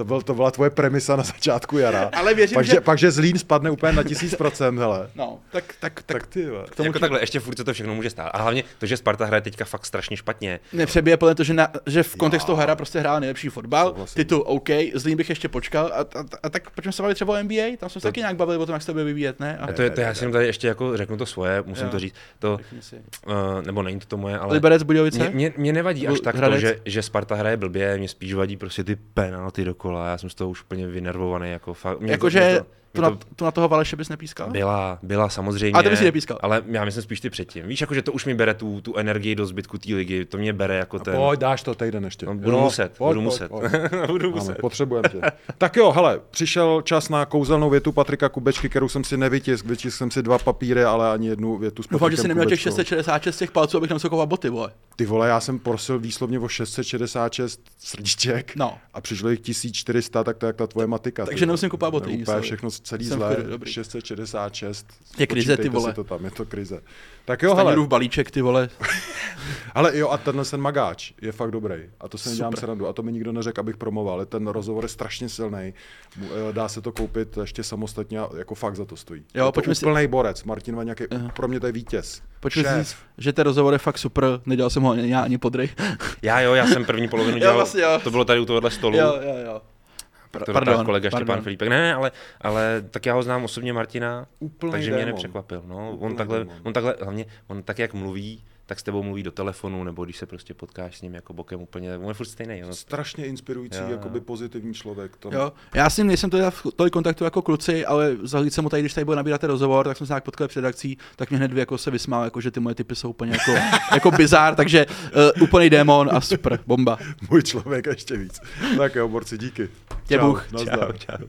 to, byl, to byla tvoje premisa na začátku jara. Ale věřím, pak, že- Pak, že Zlín spadne úplně na tisíc procent, hele. No, tak, tak, tak, Tak ty, vole. k tomu jako takhle, ještě furt se to všechno může stát. A hlavně to, že Sparta hraje teďka fakt strašně špatně. nepřebije plně to, že, na, že v kontextu hra prostě hrál nejlepší fotbal, Souhlasím. titul OK, Zlín bych ještě počkal a, a, a tak pojďme se bavit třeba o NBA, tam jsme se taky nějak bavili o tom, jak se to bude vyvíjet, ne? A, A to, je, to já si tady ještě jako řeknu to svoje, musím Jo. to říct. To, uh, nebo není to to moje, ale... Liberec Budějovice? Mě, mě, mě nevadí až tak to, že, že Sparta hraje blbě, mě spíš vadí prostě ty penalty dokola, já jsem z toho už úplně vynervovaný, jako fakt. mě Jakože mě tu, mě na, tu na toho Valeše bys nepískal? Byla, byla samozřejmě. A ty bys ji nepískal. Ale já myslím spíš ty předtím. Víš, jako, že to už mi bere tu, tu energii do zbytku té ligy, to mě bere jako ten... Pojď, dáš to týden ještě. No, budu muset, budu muset. pojď. Budu Ano, muset. potřebujeme tě. Tak jo, hele, přišel čas na kouzelnou větu Patrika Kubečky, kterou jsem si nevytisk. Vytisk jsem si dva papíry, ale ani jednu větu s Doufám, že Patrikem jsi neměl těch Kubečkou. 666 těch palců, abych nemusil boty, vole. Ty vole, já jsem prosil výslovně o 666 srdíček No. a přišlo jich 1400, tak to je jak ta tvoje matika. Takže nemusím kupovat boty, To Úplně všechno celý Jsem v zlé, klidu, dobrý. 666. Je krize, ty vole. To tam, je to krize. Tak jo, hele, Staněrův balíček, ty vole. ale jo, a tenhle ten magáč je fakt dobrý. A to se nedělám srandu. A to mi nikdo neřekl, abych promoval. Ale ten rozhovor je strašně silný. Dá se to koupit ještě samostatně a jako fakt za to stojí. Jo, je to pojďme si- úplný borec. Martin Vaňák je, Aha. pro mě to je vítěz. Pojďme si že ten rozhovor je fakt super, nedělal jsem ho ani já ani podrej. Já jo, já jsem první polovinu dělal, vlastně jo. to bylo tady u tohohle stolu. jo, jo, jo. To pardon, kolega Štěpán pardon. Filipek. Ne, ne, ale, ale tak já ho znám osobně Martina, Úplnej takže mě démon. nepřekvapil. No. On, takhle, démon. on takhle, hlavně, on tak jak mluví, tak s tebou mluví do telefonu, nebo když se prostě potkáš s ním jako bokem úplně, on je furt stejný. On, Strašně inspirující, Jo, jo. jakoby pozitivní člověk. To... Jo, já s ním nejsem teda v tolik kontaktu jako kluci, ale zahlíd jsem mu tady, když tady byl nabírat rozhovor, tak jsme se nějak potkali před akcí, tak mě hned jako se vysmál, jako že ty moje typy jsou úplně jako, jako bizár, takže uh, úplný démon a super, bomba. Můj člověk a ještě víc. Tak jo, borci, díky. Tě Čau, Bůh. nazdar. čau, čau.